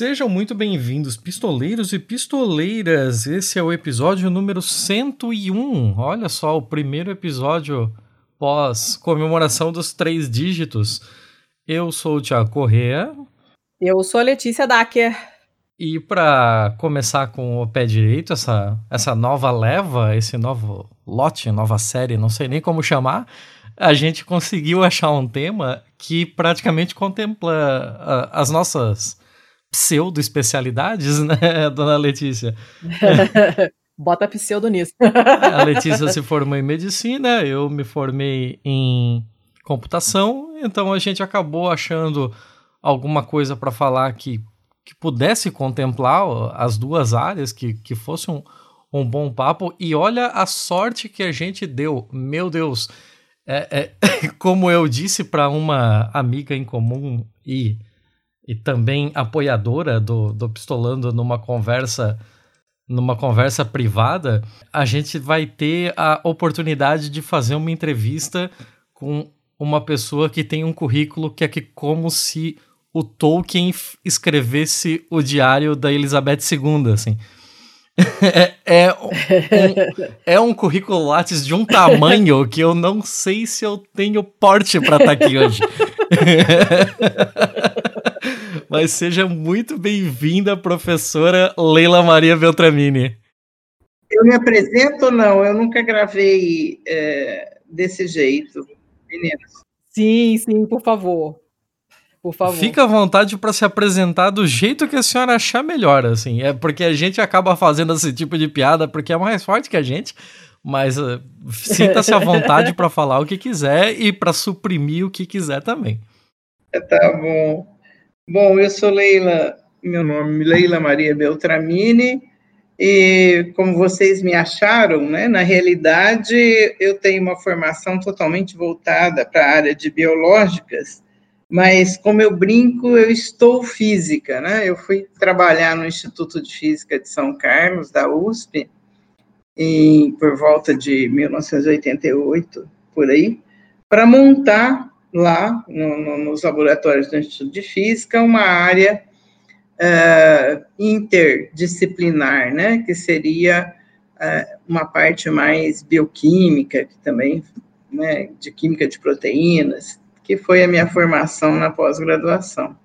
Sejam muito bem-vindos, pistoleiros e pistoleiras. Esse é o episódio número 101. Olha só, o primeiro episódio pós comemoração dos três dígitos. Eu sou o Tiago Corrêa. Eu sou a Letícia Dacker. E para começar com o pé direito, essa, essa nova leva, esse novo lote, nova série, não sei nem como chamar, a gente conseguiu achar um tema que praticamente contempla uh, as nossas pseudo-especialidades, né, dona Letícia? Bota pseudo nisso. a Letícia se formou em medicina, eu me formei em computação, então a gente acabou achando alguma coisa para falar que, que pudesse contemplar as duas áreas, que, que fosse um, um bom papo. E olha a sorte que a gente deu, meu Deus. É, é como eu disse para uma amiga em comum e e também apoiadora do, do Pistolando numa conversa numa conversa privada, a gente vai ter a oportunidade de fazer uma entrevista com uma pessoa que tem um currículo que é que como se o Tolkien escrevesse o diário da Elizabeth II, assim. é, é, um, é um currículo Lattes de um tamanho que eu não sei se eu tenho porte para estar tá aqui hoje. Mas seja muito bem-vinda, professora Leila Maria Beltramini. Eu me apresento ou não? Eu nunca gravei é, desse jeito, meninas. Sim, sim, por favor. Por favor. Fica à vontade para se apresentar do jeito que a senhora achar melhor, assim. É porque a gente acaba fazendo esse tipo de piada porque é mais forte que a gente, mas uh, sinta-se à vontade para falar o que quiser e para suprimir o que quiser também. Tá bom. Bom, eu sou Leila, meu nome é Leila Maria Beltramini, e como vocês me acharam, né, na realidade eu tenho uma formação totalmente voltada para a área de biológicas, mas como eu brinco, eu estou física, né? Eu fui trabalhar no Instituto de Física de São Carlos, da USP, em, por volta de 1988, por aí, para montar lá no, no, nos laboratórios do Instituto de Física uma área uh, interdisciplinar, né, que seria uh, uma parte mais bioquímica, que também, né, de química de proteínas, que foi a minha formação na pós-graduação.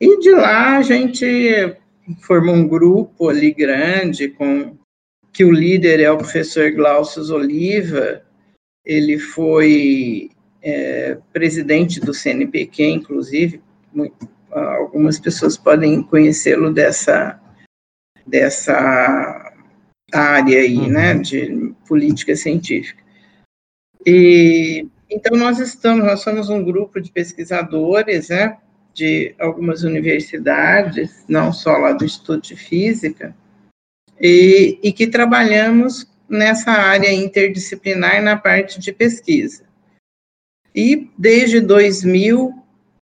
E de lá a gente formou um grupo ali grande, com que o líder é o professor Glaucius Oliva, ele foi é, presidente do CNPq, inclusive, muito, algumas pessoas podem conhecê-lo dessa, dessa área aí, uhum. né, de política científica. E então nós estamos, nós somos um grupo de pesquisadores, né, de algumas universidades, não só lá do Instituto de Física, e, e que trabalhamos nessa área interdisciplinar na parte de pesquisa. E desde 2000,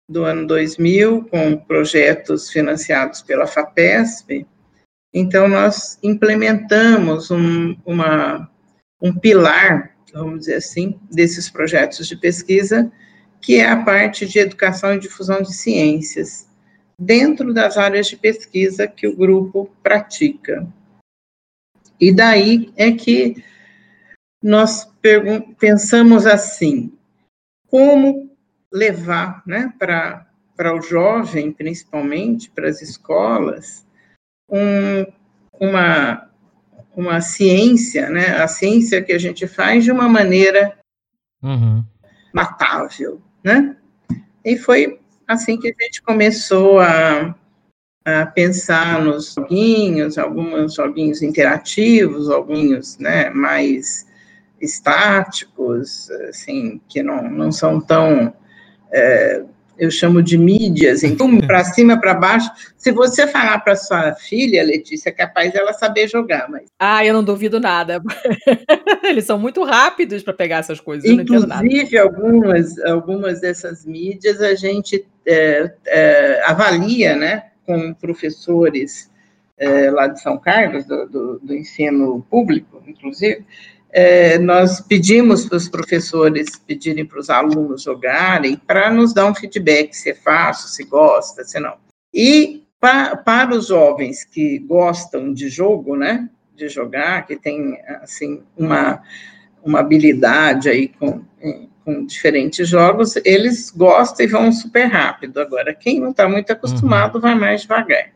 do ano 2000, com projetos financiados pela FAPESP, então nós implementamos um, uma, um pilar, vamos dizer assim, desses projetos de pesquisa, que é a parte de educação e difusão de ciências, dentro das áreas de pesquisa que o grupo pratica. E daí é que nós pensamos assim, como levar né, para o jovem, principalmente, para as escolas, um, uma, uma ciência, né, a ciência que a gente faz de uma maneira uhum. matável, né? E foi assim que a gente começou a, a pensar nos joguinhos, alguns joguinhos interativos, joguinhos né, mais estáticos, assim, que não, não são tão, é, eu chamo de mídias, então, para cima, para baixo. Se você falar para sua filha, Letícia, é capaz dela saber jogar, mas... Ah, eu não duvido nada. Eles são muito rápidos para pegar essas coisas, Inclusive, algumas, algumas dessas mídias a gente é, é, avalia, né, com professores é, lá de São Carlos, do, do, do ensino público, inclusive, é, nós pedimos para os professores pedirem para os alunos jogarem para nos dar um feedback se é fácil, se gosta, se não. E Pa, para os jovens que gostam de jogo, né, de jogar, que tem assim uma, uma habilidade aí com, com diferentes jogos, eles gostam e vão super rápido. Agora, quem não está muito acostumado uhum. vai mais devagar.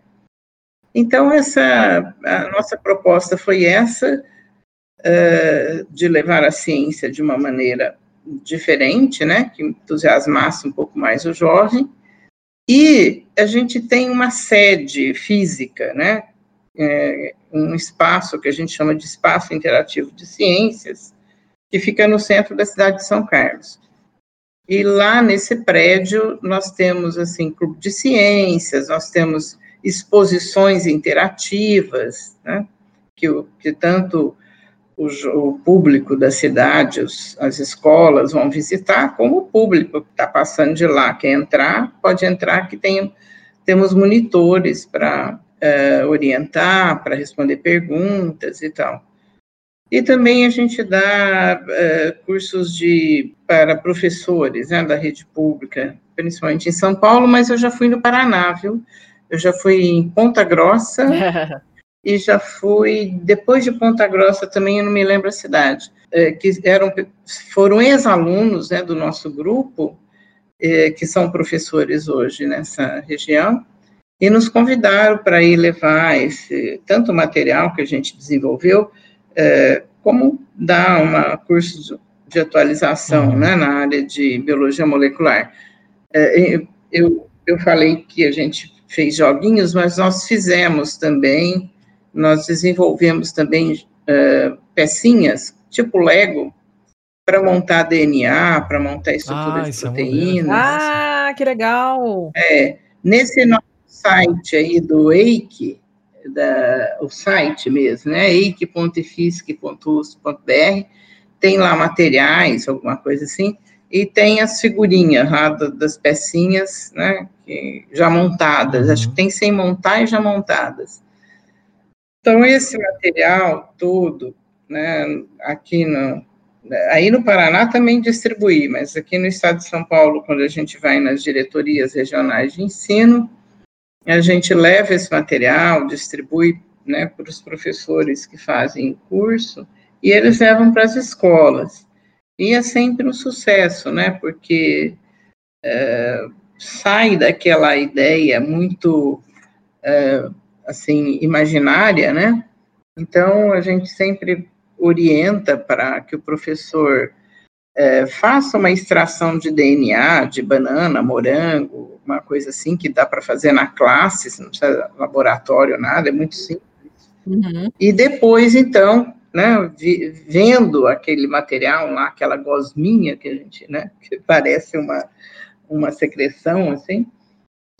Então, essa a nossa proposta foi essa, uh, de levar a ciência de uma maneira diferente, né, que entusiasmasse um pouco mais o jovem, e a gente tem uma sede física, né, é, um espaço que a gente chama de Espaço Interativo de Ciências, que fica no centro da cidade de São Carlos. E lá nesse prédio nós temos assim clube de ciências, nós temos exposições interativas, né, que, que tanto o, o público da cidade, os, as escolas vão visitar, como o público que está passando de lá quer entrar, pode entrar, que tem, temos monitores para uh, orientar, para responder perguntas e tal. E também a gente dá uh, cursos de, para professores né, da rede pública, principalmente em São Paulo, mas eu já fui no Paraná, viu? Eu já fui em Ponta Grossa, e já fui, depois de Ponta Grossa também, eu não me lembro a cidade, é, que eram, foram ex-alunos né, do nosso grupo, é, que são professores hoje nessa região, e nos convidaram para ir levar esse, tanto material que a gente desenvolveu, é, como dar um curso de atualização uhum. né, na área de biologia molecular. Eu, eu falei que a gente fez joguinhos, mas nós fizemos também nós desenvolvemos também uh, pecinhas, tipo Lego, para montar DNA, para montar estrutura ah, de proteínas. É ah, que legal! É, nesse nosso site aí do EIC, da, o site mesmo, né, eic.fisc.us.br, tem lá materiais, alguma coisa assim, e tem as figurinhas lá das pecinhas, né, já montadas, uhum. acho que tem sem montar e já montadas. Então, esse material todo, né, aqui no, aí no Paraná também distribuí, mas aqui no estado de São Paulo, quando a gente vai nas diretorias regionais de ensino, a gente leva esse material, distribui né, para os professores que fazem curso, e eles levam para as escolas. E é sempre um sucesso, né, porque é, sai daquela ideia muito é, assim, imaginária, né? Então, a gente sempre orienta para que o professor é, faça uma extração de DNA de banana, morango, uma coisa assim que dá para fazer na classe, não precisa laboratório, nada, é muito simples. Uhum. E depois, então, né, vendo aquele material lá, aquela gosminha que a gente, né, que parece uma, uma secreção, assim,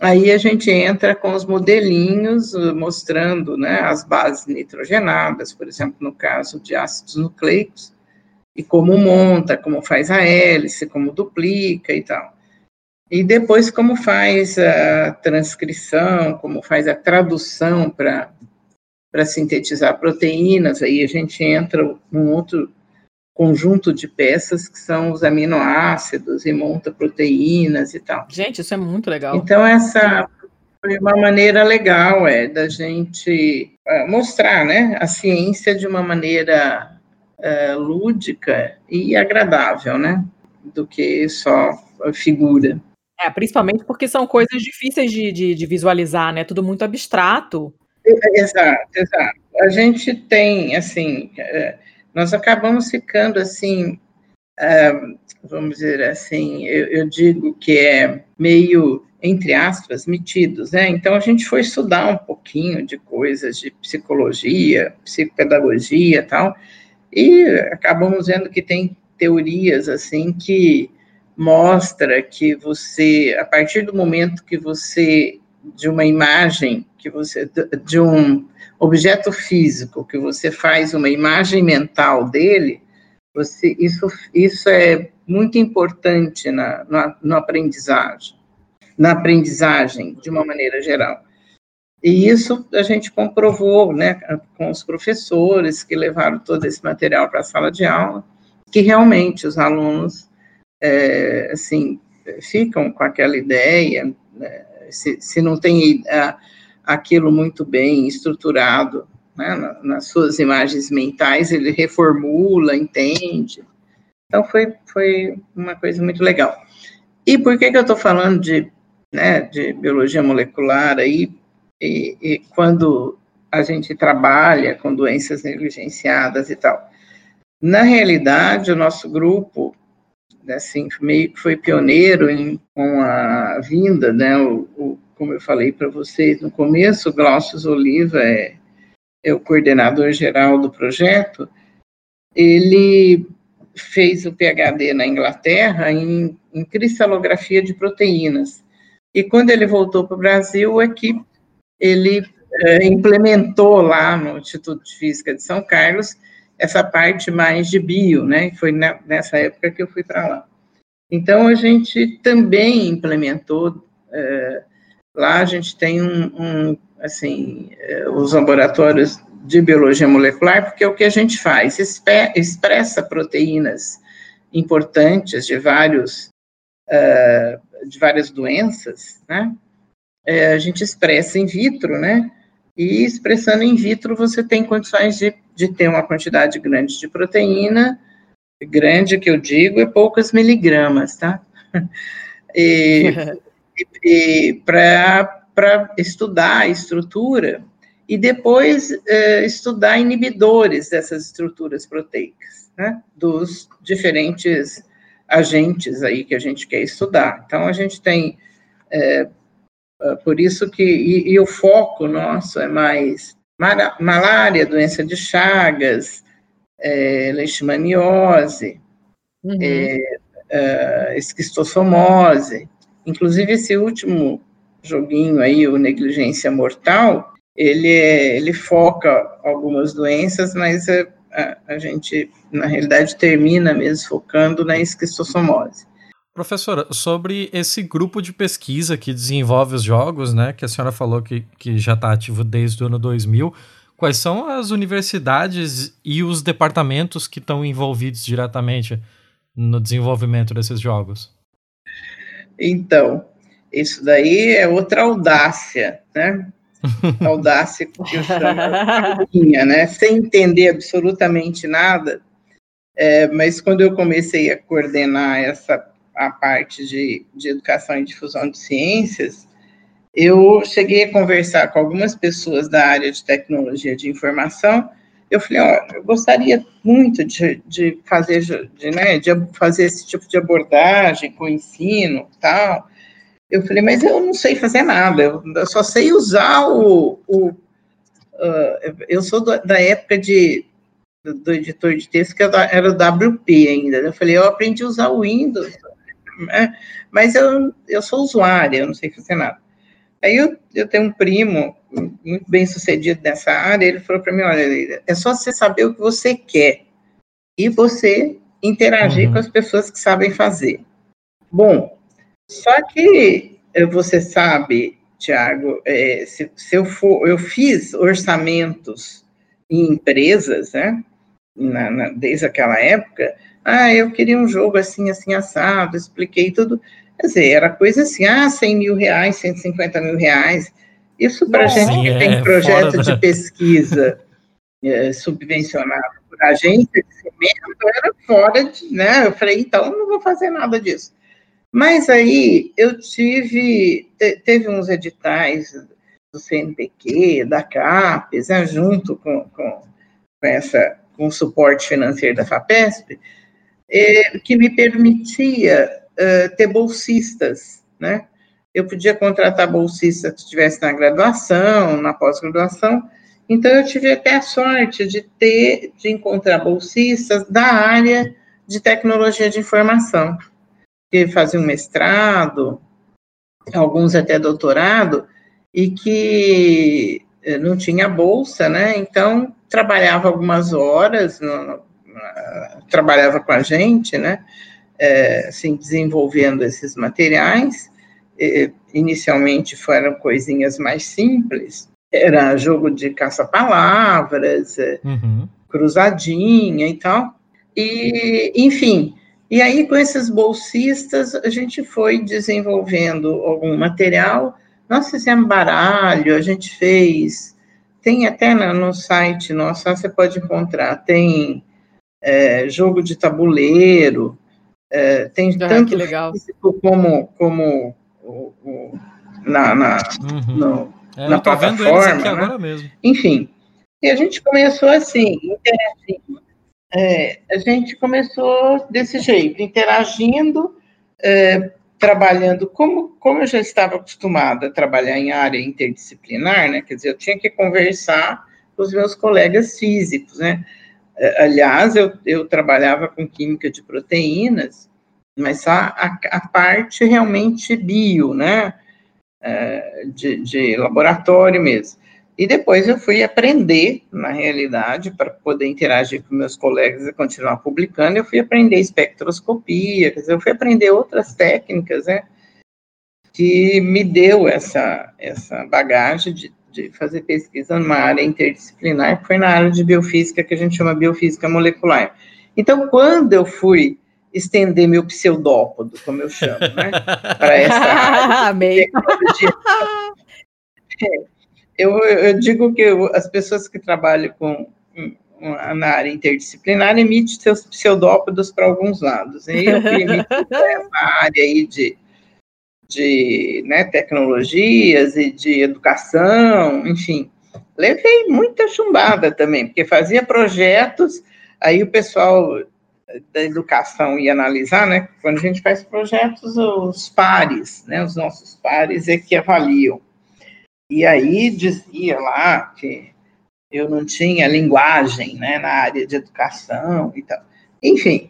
Aí a gente entra com os modelinhos mostrando né, as bases nitrogenadas, por exemplo, no caso de ácidos nucleicos, e como monta, como faz a hélice, como duplica e tal. E depois como faz a transcrição, como faz a tradução para sintetizar proteínas, aí a gente entra num outro conjunto de peças que são os aminoácidos e monta proteínas e tal. Gente, isso é muito legal. Então, essa foi uma maneira legal é, da gente uh, mostrar né, a ciência de uma maneira uh, lúdica e agradável, né? Do que só figura. É, principalmente porque são coisas difíceis de, de, de visualizar, né? Tudo muito abstrato. Exato, exato. A gente tem, assim, uh, nós acabamos ficando assim, vamos dizer assim, eu, eu, digo que é meio, entre aspas, metidos, né? Então a gente foi estudar um pouquinho de coisas de psicologia, psicopedagogia tal, e acabamos vendo que tem teorias assim que mostra que você, a partir do momento que você de uma imagem que você de um objeto físico que você faz uma imagem mental dele, você isso isso é muito importante na, na no aprendizagem, na aprendizagem de uma maneira geral. E isso a gente comprovou, né, com os professores que levaram todo esse material para a sala de aula, que realmente os alunos, é, assim, ficam com aquela ideia, né, se, se não tem a, aquilo muito bem estruturado né, nas suas imagens mentais, ele reformula, entende. Então, foi, foi uma coisa muito legal. E por que, que eu estou falando de, né, de biologia molecular aí, e, e quando a gente trabalha com doenças negligenciadas e tal? Na realidade, o nosso grupo, assim, meio que foi pioneiro em, com a vinda, né, o, o como eu falei para vocês no começo, o Glaucius Oliva é, é o coordenador geral do projeto, ele fez o PhD na Inglaterra em, em cristalografia de proteínas. E quando ele voltou para o Brasil, é que ele é, implementou lá no Instituto de Física de São Carlos essa parte mais de bio, né? Foi nessa época que eu fui para lá. Então, a gente também implementou, é, lá a gente tem um, um assim, é, os laboratórios de biologia molecular, porque é o que a gente faz, expressa proteínas importantes de vários, uh, de várias doenças, né? A gente expressa in vitro, né? E expressando in vitro, você tem condições de, de ter uma quantidade grande de proteína, grande que eu digo, é poucas miligramas, tá? E para estudar a estrutura e depois eh, estudar inibidores dessas estruturas proteicas, né, dos diferentes agentes aí que a gente quer estudar. Então, a gente tem, é, por isso que, e, e, o foco nosso é mais malária, doença de Chagas, leishmaniose, uhum. esquistossomose, inclusive esse último joguinho aí, o negligência mortal, ele, é, ele foca algumas doenças, mas a, a, a, gente, na realidade, termina mesmo focando na esquistossomose. Professora, sobre esse grupo de pesquisa que desenvolve os jogos, né, que a senhora falou que, que já está ativo desde o ano 2000, quais são as universidades e os departamentos que estão envolvidos diretamente no desenvolvimento desses jogos? Então, isso daí é outra audácia, né? audácia que eu chamo minha, né? Sem entender absolutamente nada, é, mas quando eu comecei a coordenar essa a parte de, de educação e difusão de ciências, eu cheguei a conversar com algumas pessoas da área de tecnologia de informação. Eu falei, ó, eu gostaria muito de, de fazer, de, né, de fazer esse tipo de abordagem com ensino, tal. Eu falei, mas eu não sei fazer nada, eu, só sei usar o. o uh, eu sou do, da época de, do, do, editor de texto que era o WP ainda. Né? Eu falei, eu aprendi a usar o Windows, né? mas eu, eu sou usuária, eu não sei fazer nada. Aí eu, eu tenho um primo muito bem sucedido nessa área, ele falou para mim, olha, é só você saber o que você quer e você interagir uhum. com as pessoas que sabem fazer. Bom, só que você sabe, Tiago, é, se, se, eu for, eu fiz orçamentos em empresas, né? Na, na, desde aquela época, ah, eu queria um jogo assim, assim, assado, expliquei tudo. Quer dizer, era coisa assim, ah, 100 mil reais, 150 mil reais. Isso para gente que é, tem projeto de da... pesquisa é, subvencionado por agência de cimento, era fora de, né? Eu falei, então, não vou fazer nada disso. Mas aí eu tive, teve uns editais do CNPq, da CAPES, né, junto com, com, com, essa, com o suporte financeiro da FAPESP, é, que me permitia ter bolsistas, né? Eu podia contratar bolsistas que estivesse na graduação, na pós-graduação, então eu tive até a sorte de ter, de encontrar bolsistas da área de tecnologia de informação que faziam mestrado, alguns até doutorado, e que eh, não tinha bolsa, né? Então trabalhava algumas horas, no, no, trabalhava com a gente, né? É, assim, desenvolvendo esses materiais. E, inicialmente foram coisinhas mais simples, era jogo de caça-palavras, eh, uhum. cruzadinha e tal. E, enfim, e aí, com esses bolsistas, a gente foi desenvolvendo algum material. Nós fizemos baralho, a gente fez. Tem até no site nosso, você pode encontrar, tem é, jogo de tabuleiro, é, tem ah, tanto físico como, como o, o, na, na, uhum. no, é, na plataforma. Né? agora mesmo. Enfim, e a gente começou assim, interagindo. É, a gente começou desse jeito, interagindo, é, trabalhando, como, como eu já estava acostumada a trabalhar em área interdisciplinar, né, quer dizer, eu tinha que conversar com os meus colegas físicos, né, aliás, eu, eu trabalhava com química de proteínas, mas a, a, a parte realmente bio, né, é, de, de laboratório mesmo. E depois eu fui aprender, na realidade, para poder interagir com meus colegas e continuar publicando, eu fui aprender espectroscopia, quer dizer, eu fui aprender outras técnicas, né, que me deu essa, essa bagagem de, de fazer pesquisa numa área interdisciplinar, que foi na área de biofísica, que a gente chama biofísica molecular. Então, quando eu fui estender meu pseudópodo, como eu chamo, né, para essa área tecnologia, é, eu, eu digo que eu, as pessoas que trabalham com na área interdisciplinar emitem seus pseudópodos para alguns lados. E eu emito essa área aí de, de né, tecnologias e de educação, enfim. Levei muita chumbada também, porque fazia projetos, aí o pessoal da educação ia analisar, né? Quando a gente faz projetos, os pares, né? Os nossos pares é que avaliam. E aí dizia lá que eu não tinha linguagem né, na área de educação e tal. Enfim,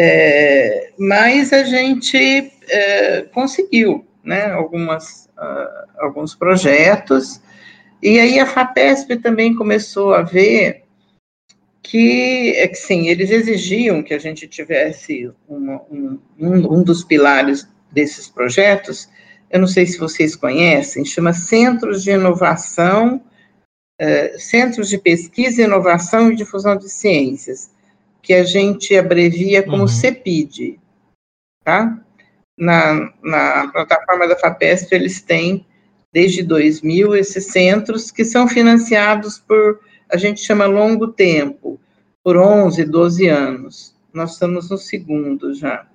é, mas a gente é, conseguiu né, algumas, uh, alguns projetos, e aí a FAPESP também começou a ver que, é que sim, eles exigiam que a gente tivesse uma, um, um dos pilares desses projetos. Eu não sei se vocês conhecem, chama Centros de Inovação, uh, Centros de Pesquisa, Inovação e Difusão de Ciências, que a gente abrevia como uhum. CEPID, tá? Na, na plataforma da FAPESP, eles têm, desde 2000, esses centros que são financiados por, a gente chama longo tempo, por 11, 12 anos. Nós estamos no segundo já.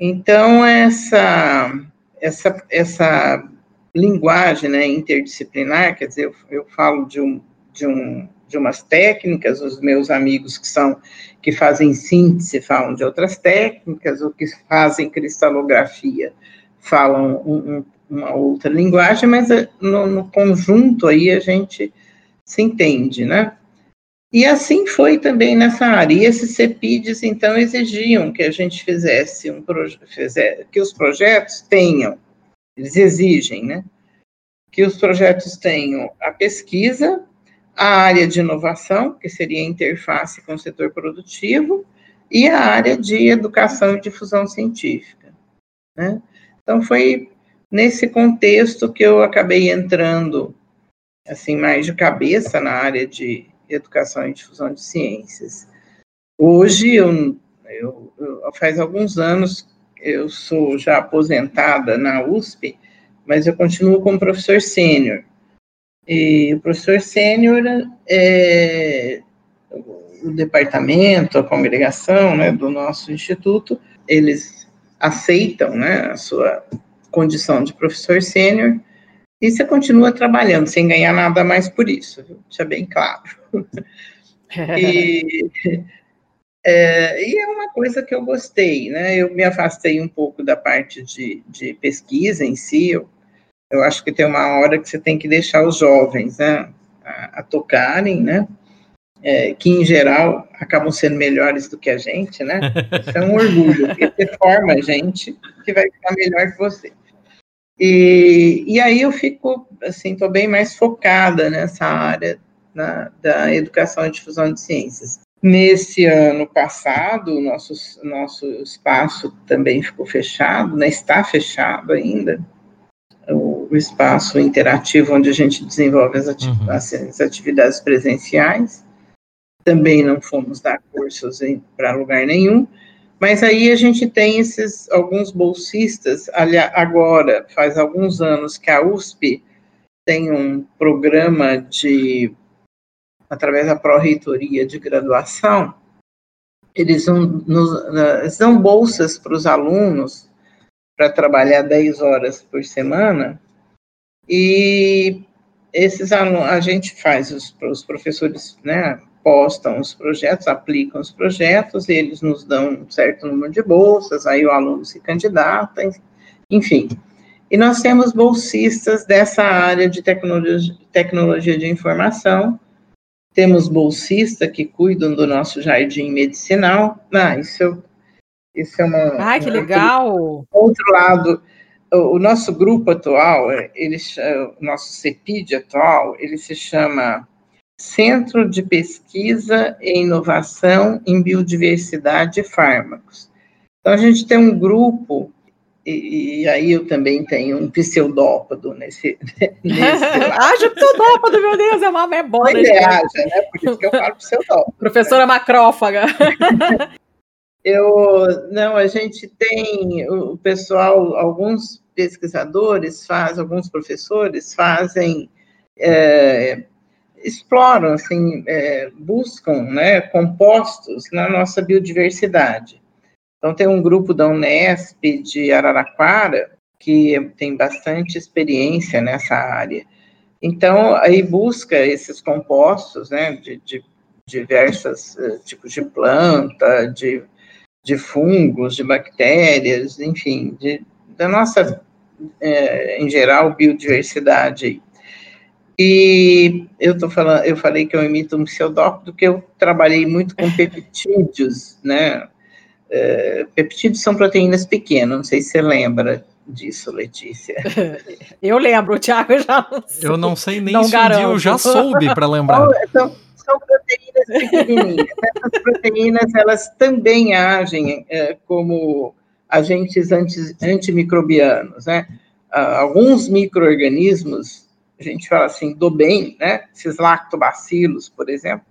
Então, essa essa, essa linguagem né, interdisciplinar, quer dizer, eu, eu falo de, um, de, um, de umas técnicas, os meus amigos que são que fazem síntese falam de outras técnicas, ou que fazem cristalografia falam um, um, uma outra linguagem, mas eh, no, no, conjunto aí a gente se entende, né? E assim foi também nessa área. E esses CEPIDs, então, exigiam que a gente fizesse um que os projetos tenham, eles exigem, né? Que os projetos tenham a pesquisa, a área de inovação, que seria a interface com o setor produtivo, e a área de educação e difusão científica. Né? Então, foi nesse contexto que eu acabei entrando, assim, mais de cabeça na área de Educação e Difusão de Ciências. Hoje, eu, eu, eu, faz alguns anos, eu sou já aposentada na USP, mas eu continuo como professor sênior. E o professor sênior é o departamento, a congregação né, do nosso instituto, eles aceitam né, a sua condição de professor sênior e você continua trabalhando sem ganhar nada mais por isso, viu? Isso é bem claro. e, é, e é uma coisa que eu gostei, né? Eu me afastei um pouco da parte de, de pesquisa em si. Eu, eu acho que tem uma hora que você tem que deixar os jovens né, a, a tocarem, né? É, que em geral acabam sendo melhores do que a gente, né? Isso é um orgulho, porque você forma gente que vai ficar melhor que você. E, e aí eu fico, assim, estou bem mais focada nessa área na, da educação e difusão de ciências. Nesse ano passado, o nosso, nosso espaço também ficou fechado, né, está fechado ainda, o, espaço interativo onde a gente desenvolve as, ati uhum. as, atividades presenciais. Também não fomos dar cursos para lugar nenhum, Mas aí a gente tem esses alguns bolsistas, agora faz alguns anos que a USP tem um programa de através da pró-reitoria de graduação, eles, nos, dão bolsas para os alunos para trabalhar 10 horas por semana, e esses alunos, a gente faz, os, os professores né, postam os projetos, aplicam os projetos, eles nos dão um certo número de bolsas, aí o aluno se candidata, enfim. E nós temos bolsistas dessa área de tecnologia, tecnologia de informação, temos bolsistas que cuidam do nosso jardim medicinal. Ah, isso, isso é uma. Ai, que legal! Outro lado, o, nosso grupo atual, ele, o nosso CEPID atual, ele se chama Centro de Pesquisa e Inovação em Biodiversidade e Fármacos. Então, a gente tem um grupo e, e, aí eu também tenho um pseudópodo nesse. nesse haja pseudópodo, meu Deus, é uma memória. Pois é, haja, né? Por isso que eu falo pseudópodo. Professora né? macrófaga. eu, não, a gente tem o pessoal, alguns pesquisadores fazem, alguns professores fazem, é, exploram, assim, é, buscam né, compostos na nossa biodiversidade. Então, tem um grupo da Unesp de Araraquara que tem bastante experiência nessa área. Então, aí busca esses compostos, né, de, de diversos uh, tipos de planta, de, de fungos, de bactérias, enfim, de, da nossa, é, em geral, biodiversidade. E eu tô falando, eu falei que eu imito um pseudópodo, que eu trabalhei muito com peptídeos, né, é, peptídeos são proteínas pequenas, não sei se você lembra disso, Letícia. Eu lembro, o Thiago já não sei. Eu não sei nem não se um dia eu já soube para lembrar. São, são, proteínas pequenininhas. Essas proteínas, elas também agem é, como agentes anti, antimicrobianos, né? alguns micro-organismos, a gente fala assim, do bem, né? Esses lactobacilos, por exemplo,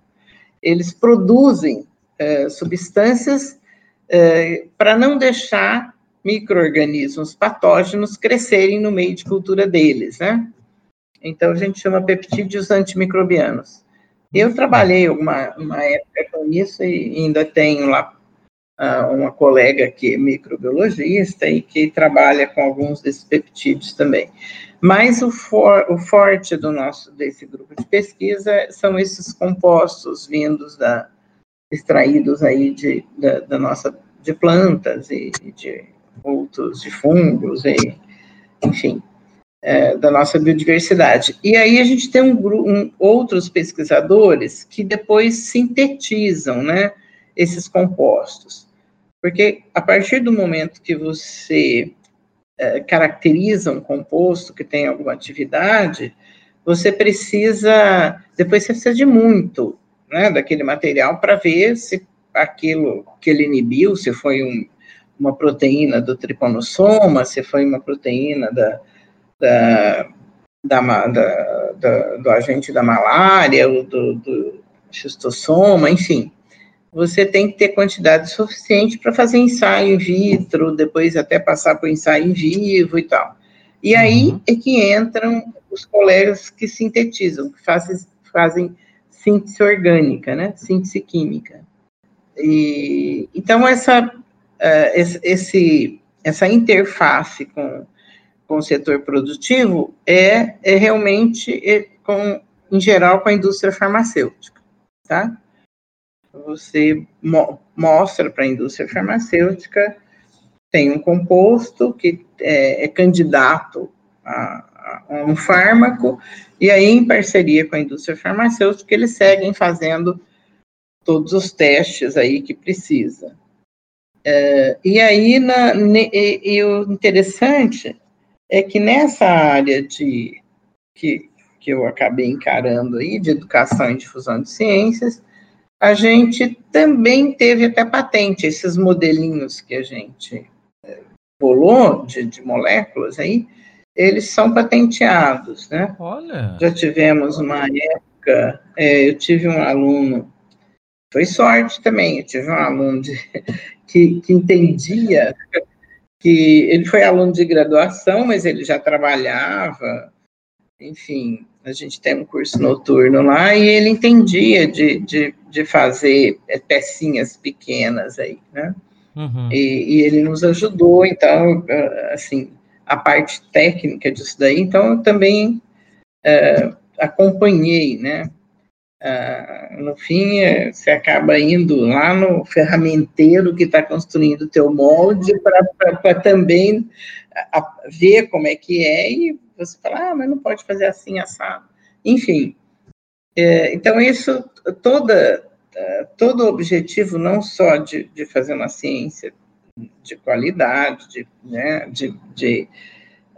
eles produzem é, substâncias é, para não deixar micro-organismos patógenos crescerem no meio de cultura deles, né? Então, a gente chama peptídeos antimicrobianos. Eu trabalhei uma, uma época com isso e ainda tenho lá uh, uma colega que é microbiologista e que trabalha com alguns desses peptídeos também. Mas o, for, o forte do nosso, desse grupo de pesquisa são esses compostos vindos da, extraídos aí de, da, da nossa, de plantas e de outros, de fungos, e, enfim, é, da nossa biodiversidade. E aí a gente tem um, um, outros pesquisadores que depois sintetizam, né, esses compostos. Porque a partir do momento que você é, caracteriza um composto que tem alguma atividade, você precisa, depois você precisa de muito, né, daquele material para ver se aquilo que ele inibiu, se foi um, uma proteína do triponossoma, se foi uma proteína da, da, da, da do agente da malária, do, do xistossoma, enfim. Você tem que ter quantidade suficiente para fazer ensaio in vitro, depois até passar para o ensaio em vivo e tal. E aí uhum. é que entram os colegas que sintetizam, que fazem, fazem síntese orgânica, né? Síntese química. E, então, essa, uh, esse, essa interface com, com o setor produtivo é, é realmente, é com, em geral, com a indústria farmacêutica, tá? Você mo mostra para a indústria farmacêutica, tem um composto que é, é candidato a, um fármaco, e aí, em parceria com a indústria farmacêutica, eles seguem fazendo todos os testes aí que precisa. É, e aí, na, e, e, o interessante é que nessa área de que, que eu acabei encarando aí, de educação e difusão de ciências, a gente também teve até patente, esses modelinhos que a gente é, bolou de, de moléculas aí, eles são patenteados, né? Olha. Já tivemos uma época, é, eu tive um aluno, foi sorte também, eu tive um aluno de, que, que entendia que ele foi aluno de graduação, mas ele já trabalhava, enfim, a gente tem um curso noturno lá, e ele entendia de, de, de fazer é, pecinhas pequenas aí, né? Uhum. E, e, ele nos ajudou, então, assim, a parte técnica disso daí, então eu também uh, acompanhei, né? Uh, no fim, uh, você acaba indo lá no ferramenteiro que está construindo o teu molde para também a, ver como é que é e você fala, ah, mas não pode fazer assim, assado. Enfim, é, então isso, toda, é, todo o objetivo não só de, de fazer uma ciência de qualidade, de, né, de, de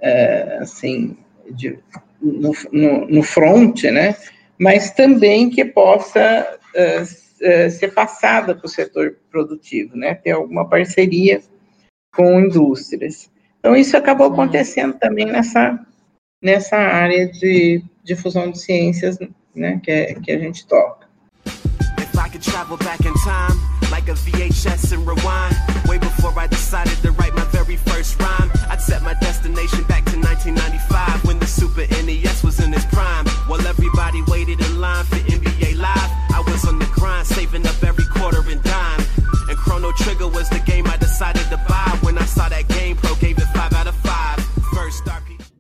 é, assim, de, no, no, no front, né, mas também que possa uh, uh, ser passada para o setor produtivo, né? Ter alguma parceria com indústrias. Então, isso acabou acontecendo também nessa, nessa área de difusão de ciências, né, que, é, que a gente toca. travel back in time like a VHS and rewind. Way before I decided to write my very first rhyme, I'd set my destination back to 1995 when the Super NES was in its prime. While everybody waited in line for NBA Live, I was on the grind, saving up every quarter and dime. And Chrono Trigger was the game I decided to buy when I saw that Game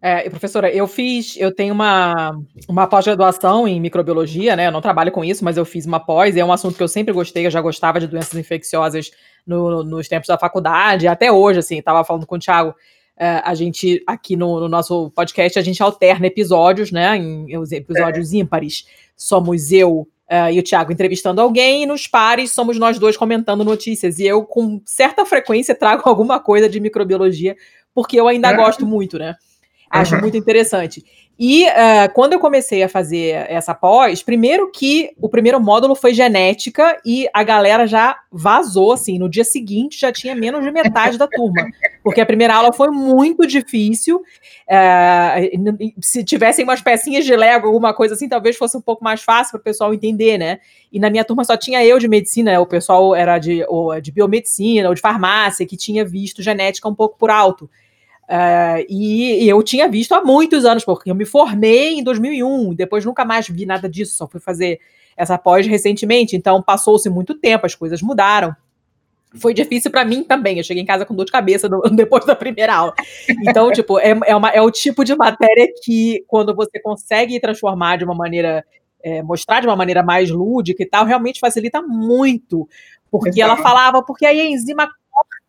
É, professora, eu fiz, eu tenho uma, uma pós-graduação em microbiologia, né? Eu não trabalho com isso, mas eu fiz uma pós, e é um assunto que eu sempre gostei, eu já gostava de doenças infecciosas no, nos tempos da faculdade, até hoje, assim, estava falando com o Thiago, é, a gente, aqui no, no, nosso podcast, a gente alterna episódios, né? Em, em episódios é. ímpares. Somos eu uh, e o Thiago entrevistando alguém, e nos pares somos nós dois comentando notícias. E eu, com certa frequência, trago alguma coisa de microbiologia, porque eu ainda é. gosto muito, né? Acho uhum. muito interessante. E uh, quando eu comecei a fazer essa pós, primeiro que o primeiro módulo foi genética e a galera já vazou, assim, no dia seguinte já tinha menos de metade da turma, porque a primeira aula foi muito difícil. Uh, se tivessem umas pecinhas de Lego, alguma coisa assim, talvez fosse um pouco mais fácil para o pessoal entender, né? E na minha turma só tinha eu de medicina, o pessoal era de, ou de biomedicina ou de farmácia, que tinha visto genética um pouco por alto. Uh, e, e, eu tinha visto há muitos anos, porque eu me formei em 2001, depois nunca mais vi nada disso, só fui fazer essa pós recentemente, então passou-se muito tempo, as coisas mudaram. Foi difícil para mim também, eu cheguei em casa com dor de cabeça do, depois da primeira aula. Então, tipo, é, é, uma, é o tipo de matéria que, quando você consegue transformar de uma maneira, é, mostrar de uma maneira mais lúdica e tal, realmente facilita muito. Porque ela falava, porque aí a enzima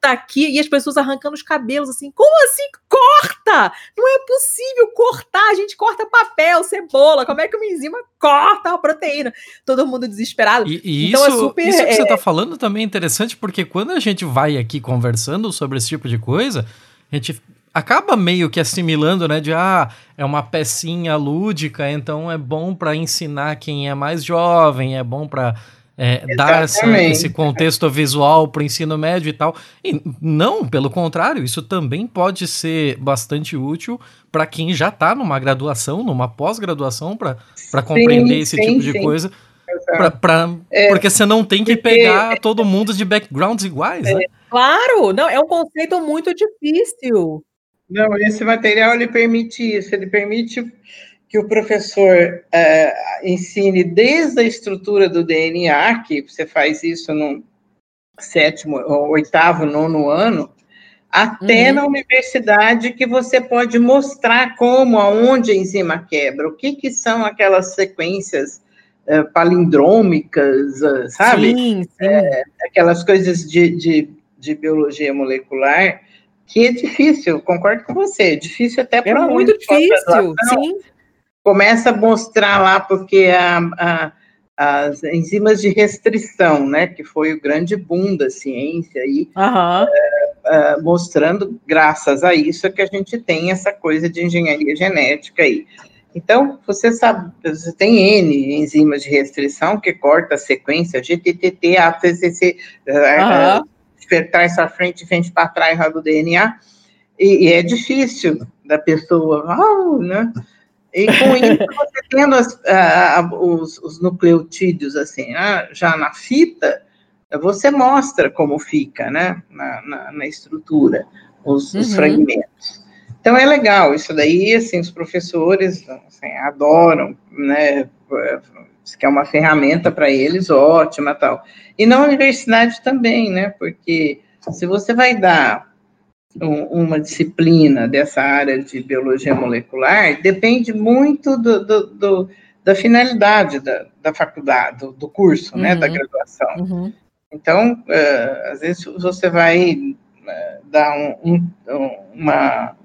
corta aqui e as pessoas arrancando os cabelos assim. Como assim corta? Não é possível cortar. A gente corta papel, cebola. Como é que uma enzima corta a proteína? Todo mundo desesperado. E, e então é isso, é super, isso que é... você está falando também é interessante, porque quando a gente vai aqui conversando sobre esse tipo de coisa, a gente acaba meio que assimilando, né, de ah, é uma pecinha lúdica, então é bom para ensinar quem é mais jovem, é bom para é, dar essa, esse contexto visual para o ensino médio e tal. E não, pelo contrário, isso também pode ser bastante útil para quem já está numa graduação, numa pós-graduação, para compreender esse sim, tipo de sim. coisa. Pra, pra, é, porque você não tem que pegar todo mundo de backgrounds iguais, é, né? Claro, não, é um conceito muito difícil. Não, esse material ele permite isso, ele permite que o professor uh, ensine desde a estrutura do DNA, que você faz isso no sétimo, oitavo, nono ano, até uhum. na universidade que você pode mostrar como, aonde a enzima quebra, o que, que são aquelas sequências uh, palindrômicas, uh, sabe? Sim, sim. É, aquelas coisas de, de, de, biologia molecular, que é difícil, concordo com você, é difícil até para É muito difícil, sim começa a mostrar lá, porque a, a, as enzimas de restrição, né, que foi o grande boom da ciência aí, uhum. é, é, mostrando, graças a isso, que a gente tem essa coisa de engenharia genética aí. Então, você sabe, você tem N enzimas de restrição que corta a sequência GTTT, ATCC, uhum. trás para frente, frente para trás do DNA, e, e, é difícil da pessoa, oh, né? E com isso, você tendo as, os, os, nucleotídeos assim, ah, já na fita, você mostra como fica, né, na, na, na estrutura, os, uhum. os, fragmentos. Então é legal, isso daí, assim, os professores assim, adoram, né, que é uma ferramenta para eles ótima tal. E na universidade também, né, porque se você vai dar uma disciplina dessa área de biologia molecular, depende muito do, do, do da finalidade da, da faculdade, do, do curso, uhum. né, da uhum. graduação. Uhum. Então, uh, às vezes você vai uh, dar um, um, uma,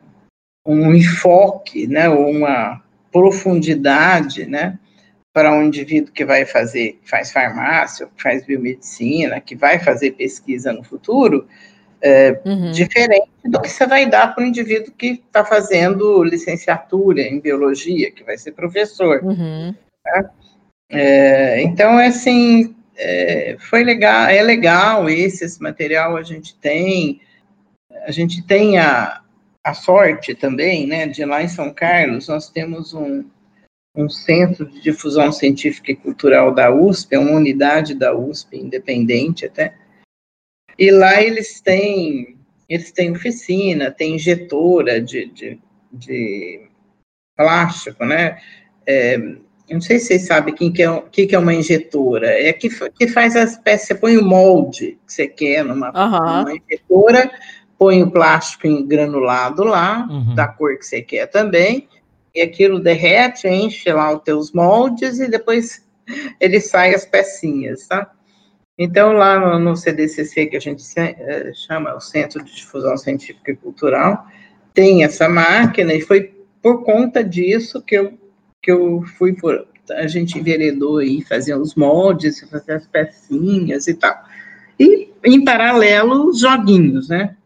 um enfoque, né, ou uma profundidade, né, para um indivíduo que vai fazer, que faz farmácia, que faz biomedicina, que vai fazer pesquisa no futuro, é, uhum. diferente do que você vai dar para o indivíduo que está fazendo licenciatura em biologia, que vai ser professor. Uhum. Tá? É, então, é assim, é, foi legal, é legal esse, esse material a gente tem, a gente tem a, a sorte também, né, de lá em São Carlos, nós temos um, um centro de difusão científica e cultural da USP, é uma unidade da USP, independente até, e lá eles têm, eles têm oficina, tem injetora de, de, de plástico, né, é, eu não sei se vocês sabem quem que é, o que, que é uma injetora. É que, que faz as peças, você põe o molde que você quer numa, uhum. numa injetora, põe o plástico em granulado lá, uhum. da cor que você quer também, e aquilo derrete, enche lá os teus moldes e depois ele sai as pecinhas, tá? Então, lá no, CDCC, que a gente eh, chama o Centro de Difusão Científica e Cultural, tem essa máquina, e foi por conta disso que eu que eu fui por. A gente enveredou aí, fazia os moldes, fazia as pecinhas e tal. E, em paralelo, os joguinhos, né?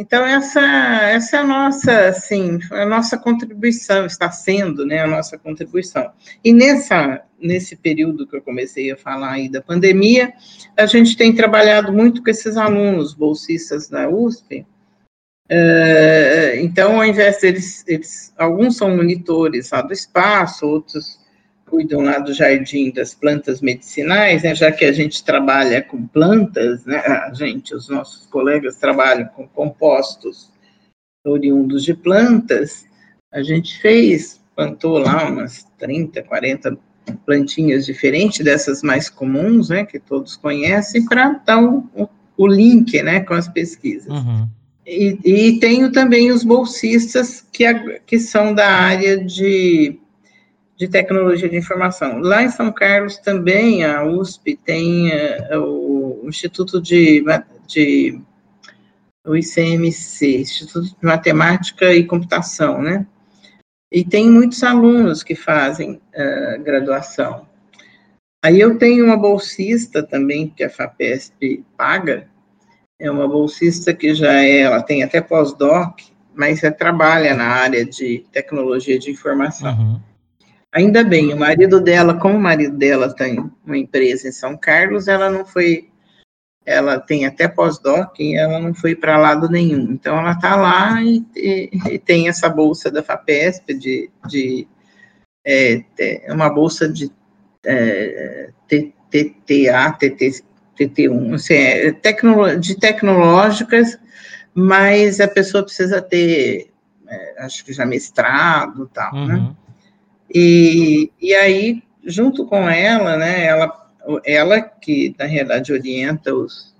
Então, essa, essa é a nossa, assim, a nossa contribuição, está sendo, né, a nossa contribuição. E nessa, nesse período que eu comecei a falar aí da pandemia, a gente tem trabalhado muito com esses alunos bolsistas da USP, Uh, então, ao invés deles, eles, alguns são monitores lá do espaço, outros cuidam lá do jardim das plantas medicinais, né, já que a gente trabalha com plantas, né, a gente, os nossos colegas trabalham com compostos oriundos de plantas, a gente fez, plantou lá umas 30, 40 plantinhas diferentes dessas mais comuns, né, que todos conhecem, para dar o, o, link, né, com as pesquisas. Uhum. E, e, tenho também os bolsistas que, que são da área de, de tecnologia de informação. Lá em São Carlos também, a USP tem uh, o Instituto de, de o ICMC, Instituto de Matemática e Computação, né? E tem muitos alunos que fazem uh, graduação. Aí eu tenho uma bolsista também, que a FAPESP paga, é uma bolsista que já é, ela tem até pós-doc, mas já trabalha na área de tecnologia de informação. Uhum. Ainda bem, o marido dela, como o marido dela tem uma empresa em São Carlos, ela não foi, ela tem até pós-doc e ela não foi para lado nenhum. Então, ela está lá e, e, e, tem essa bolsa da FAPESP de, de é, uma bolsa de é, TTA, TT, TT1, assim, é tecno, de tecnológicas, mas a pessoa precisa ter, é, acho que já mestrado e tal, né? uhum. né? E, e aí, junto com ela, né, ela, ela que, na realidade, orienta os,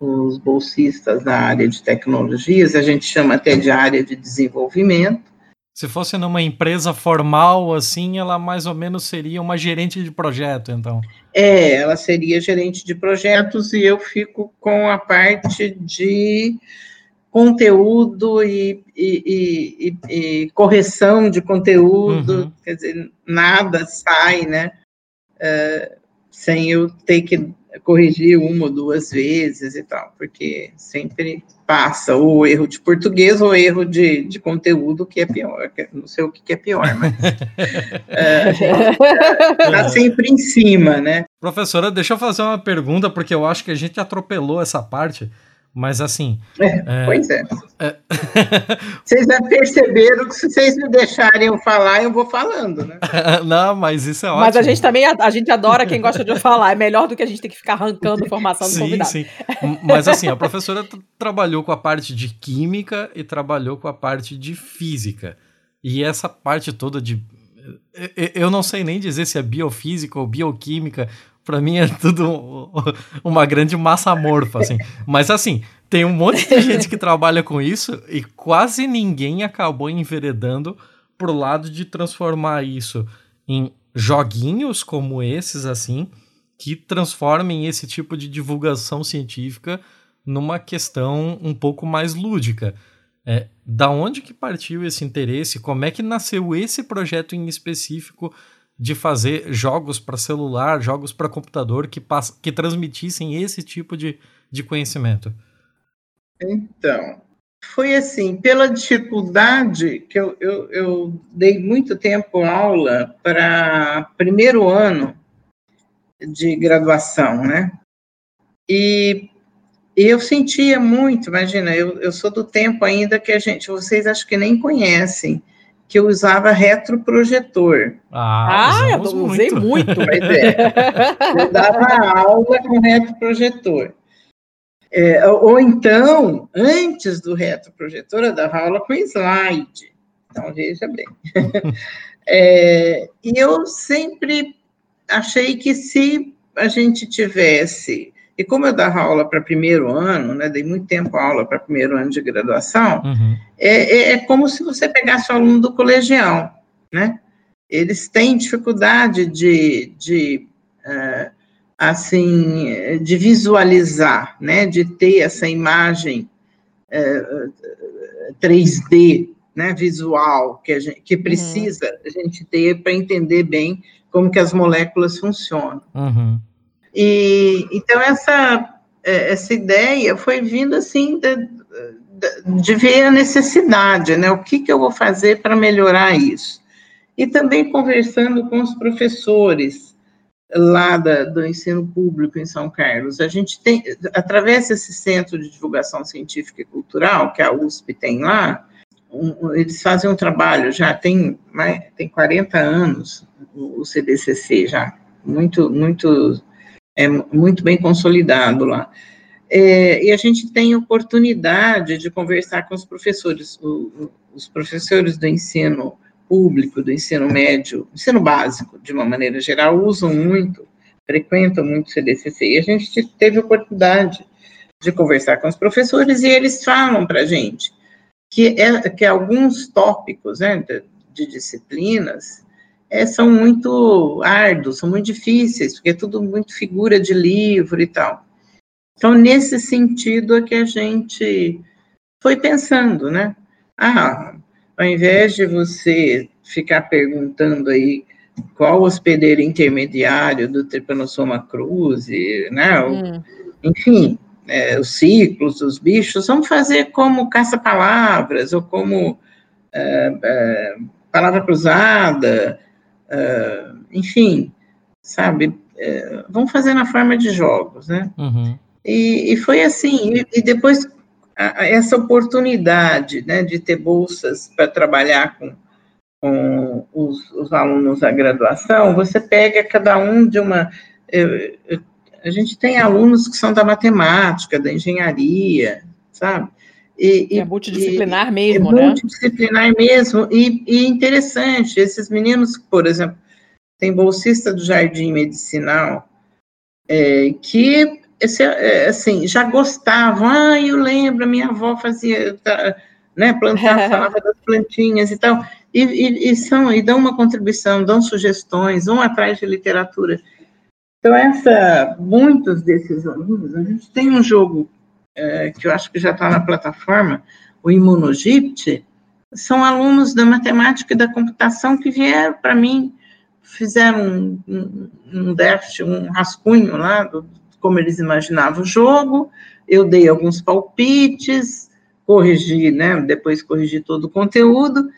os bolsistas da área de tecnologias, a gente chama até de área de desenvolvimento, se fosse numa empresa formal, assim, ela mais ou menos seria uma gerente de projeto, então. É, ela seria gerente de projetos e eu fico com a parte de conteúdo e, e, e, e correção de conteúdo, uhum. quer dizer, nada sai, né, uh, sem eu ter que corrigir uma ou duas vezes e tal, porque sempre passa o erro de português ou erro de, de conteúdo, que é pior, não sei o que é pior, mas está é, sempre em cima, né? Professora, deixa eu fazer uma pergunta, porque eu acho que a gente atropelou essa parte, Mas assim. É, é, pois é. é. vocês já perceberam que se vocês me deixarem eu falar, eu vou falando, né? Não, mas isso é ótimo. Mas a gente também a, gente adora quem gosta de falar. É melhor do que a gente ter que ficar arrancando informação do sim, convidado. Sim, sim. Mas assim, a professora trabalhou com a parte de química e trabalhou com a parte de física. E essa parte toda de eu não sei nem dizer se é biofísica ou bioquímica, para mim é tudo uma grande massa amorfa, assim. Mas assim, tem um monte de gente que trabalha com isso e quase ninguém acabou enveredando pro lado de transformar isso em joguinhos como esses, assim, que transformem esse tipo de divulgação científica numa questão um pouco mais lúdica. É, da onde que partiu esse interesse? Como é que nasceu esse projeto em específico de fazer jogos para celular, jogos para computador que, que transmitissem esse tipo de, de conhecimento? Então, foi assim, pela dificuldade que eu, eu, eu dei muito tempo aula para primeiro ano de graduação, né? E e eu sentia muito, imagina, eu, eu sou do tempo ainda que a gente, vocês acho que nem conhecem, que eu usava retroprojetor. Ah, ah eu usei muito. muito. Pois é. Eu dava aula com retroprojetor. É, ou então, antes do retroprojetor, eu dava aula com slide. Então, veja bem. É, e eu sempre achei que se a gente tivesse e como eu dava aula para primeiro ano, né, dei muito tempo aula para primeiro ano de graduação, uhum. é, é, é, como se você pegasse o aluno do colegial, né? Eles têm dificuldade de, de uh, assim, de visualizar, né, de ter essa imagem uh, é, 3D, né, visual, que, a gente, que uhum. precisa uhum. a gente ter para entender bem como que as moléculas funcionam. Uhum. E então essa é, essa ideia foi vindo assim de, de ver a necessidade, né? O que que eu vou fazer para melhorar isso? E também conversando com os professores lá da, do ensino público em São Carlos. A gente tem, através desse centro de divulgação científica e cultural que a USP tem lá, eles fazem um trabalho já tem mais, tem 40 anos o CDCC já muito muito é muito bem consolidado lá. É, e a gente tem oportunidade de conversar com os professores, o, os professores do ensino público, do ensino médio, ensino básico, de uma maneira geral, usam muito, frequentam muito o CDCC, e a gente teve oportunidade de conversar com os professores, e eles falam para a gente que, é, que alguns tópicos né, de, de disciplinas é, são muito árduos, são muito difíceis, porque é tudo muito figura de livro e tal. Então, nesse sentido é que a gente foi pensando, né? Ah, ao invés de você ficar perguntando aí qual hospedeiro intermediário do Trypanosoma cruzi, né? Hum. Enfim, é, os ciclos dos bichos, vamos fazer como caça-palavras ou como é, é, palavra cruzada, uh, enfim, sabe, uh, vamos fazer na forma de jogos, né? Uhum. E, e, foi assim, e, e depois a, a essa oportunidade, né, de ter bolsas para trabalhar com, com os, os, alunos da graduação, você pega cada um de uma... Eu, eu, a gente tem alunos que são da matemática, da engenharia, sabe? E, é multidisciplinar e, mesmo, é né? Multidisciplinar mesmo, e, e interessante, esses meninos, por exemplo, tem bolsista do Jardim Medicinal, é, que, esse, é, assim, já gostavam, ah, eu lembro, minha avó fazia, tá, né, plantava, falava das plantinhas e tal, e, e, e, são, e dão uma contribuição, dão sugestões, vão atrás de literatura. Então, essa, muitos desses alunos, a gente tem um jogo é, que eu acho que já está na plataforma, o Imunogipt, são alunos da matemática e da computação que vieram para mim, fizeram um, um, um, déficit, um rascunho lá, do, como eles imaginavam o jogo, eu dei alguns palpites, corrigi, né, depois corrigi todo o conteúdo,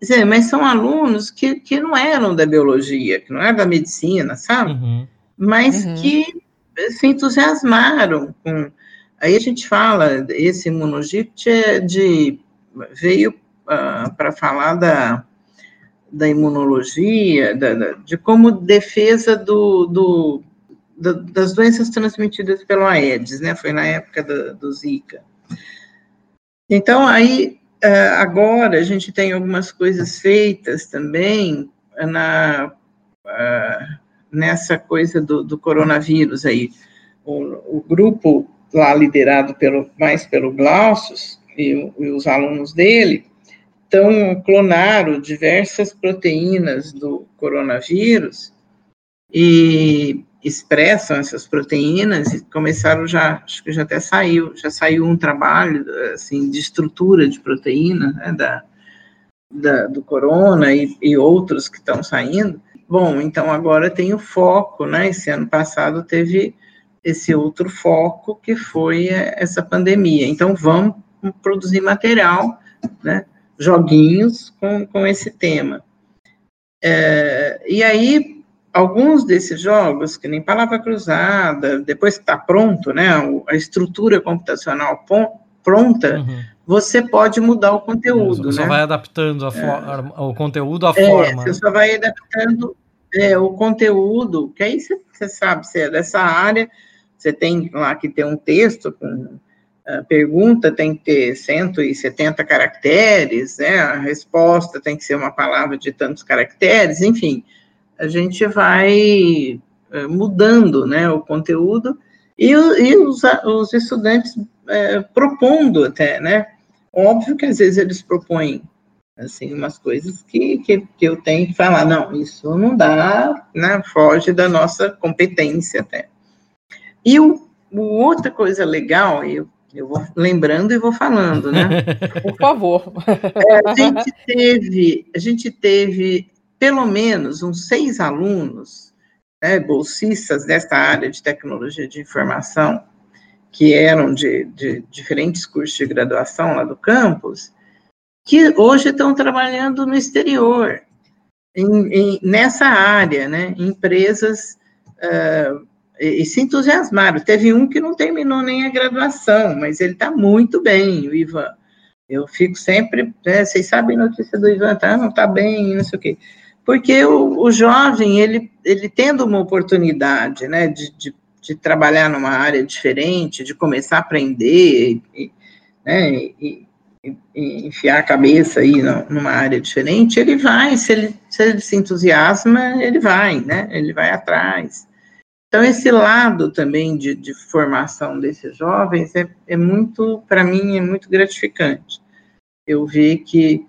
dizer, mas são alunos que, que não eram da biologia, que não eram da medicina, sabe? Uhum. Mas uhum. que se entusiasmaram com Aí a gente fala, esse imunogipt é de, veio uh, para falar da, da imunologia, da, da, de como defesa do, do, do, das doenças transmitidas pelo Aedes, né? Foi na época do, do Zika. Então, aí, uh, agora a gente tem algumas coisas feitas também na, uh, nessa coisa do, do coronavírus aí. O, o, grupo lá liderado pelo, mais pelo Glaucius e, e os alunos dele, então clonaram diversas proteínas do coronavírus e expressam essas proteínas e começaram já, acho que já até saiu, já saiu um trabalho assim de estrutura de proteína né, da, da, do corona e, e outros que estão saindo. Bom, então agora tem o foco, né? Esse ano passado teve esse outro foco que foi essa pandemia. Então vamos produzir material, né? Joguinhos com, com esse tema. É, e aí alguns desses jogos, que nem palavra cruzada, depois que está pronto, né, a estrutura computacional pronta, uhum. você pode mudar o conteúdo. Você né? vai adaptando é. o conteúdo à é, forma. Você só vai adaptando é, o conteúdo, que aí você, você sabe, se é dessa área, você tem lá que ter um texto com a pergunta tem que ter 170 caracteres, né? a resposta tem que ser uma palavra de tantos caracteres, enfim, a gente vai é, mudando né, o conteúdo e, e os, os, estudantes é, propondo até, né? Óbvio que às vezes eles propõem assim umas coisas que, que, que eu tenho que falar, não, isso não dá, né? Foge da nossa competência até. E o, o outra coisa legal, eu, eu vou lembrando e vou falando, né? Por favor. É, a gente teve, a gente teve pelo menos uns seis alunos, né, bolsistas desta área de tecnologia de informação, que eram de, de diferentes cursos de graduação lá do campus, que hoje estão trabalhando no exterior, em, em, nessa área, né, empresas, uh, e, se entusiasmaram. Teve um que não terminou nem a graduação, mas ele está muito bem, o Ivan. Eu fico sempre, né, vocês sabem a notícia do Ivan, tá, não está bem, não sei o quê porque o, o jovem, ele, ele tendo uma oportunidade, né, de, de, de, trabalhar numa área diferente, de começar a aprender, e, né, e enfiar a cabeça aí numa área diferente, ele vai, se ele, se ele se entusiasma, ele vai, né, ele vai atrás. Então, esse lado também de, de formação desses jovens é, é muito, para mim, é muito gratificante. Eu vi que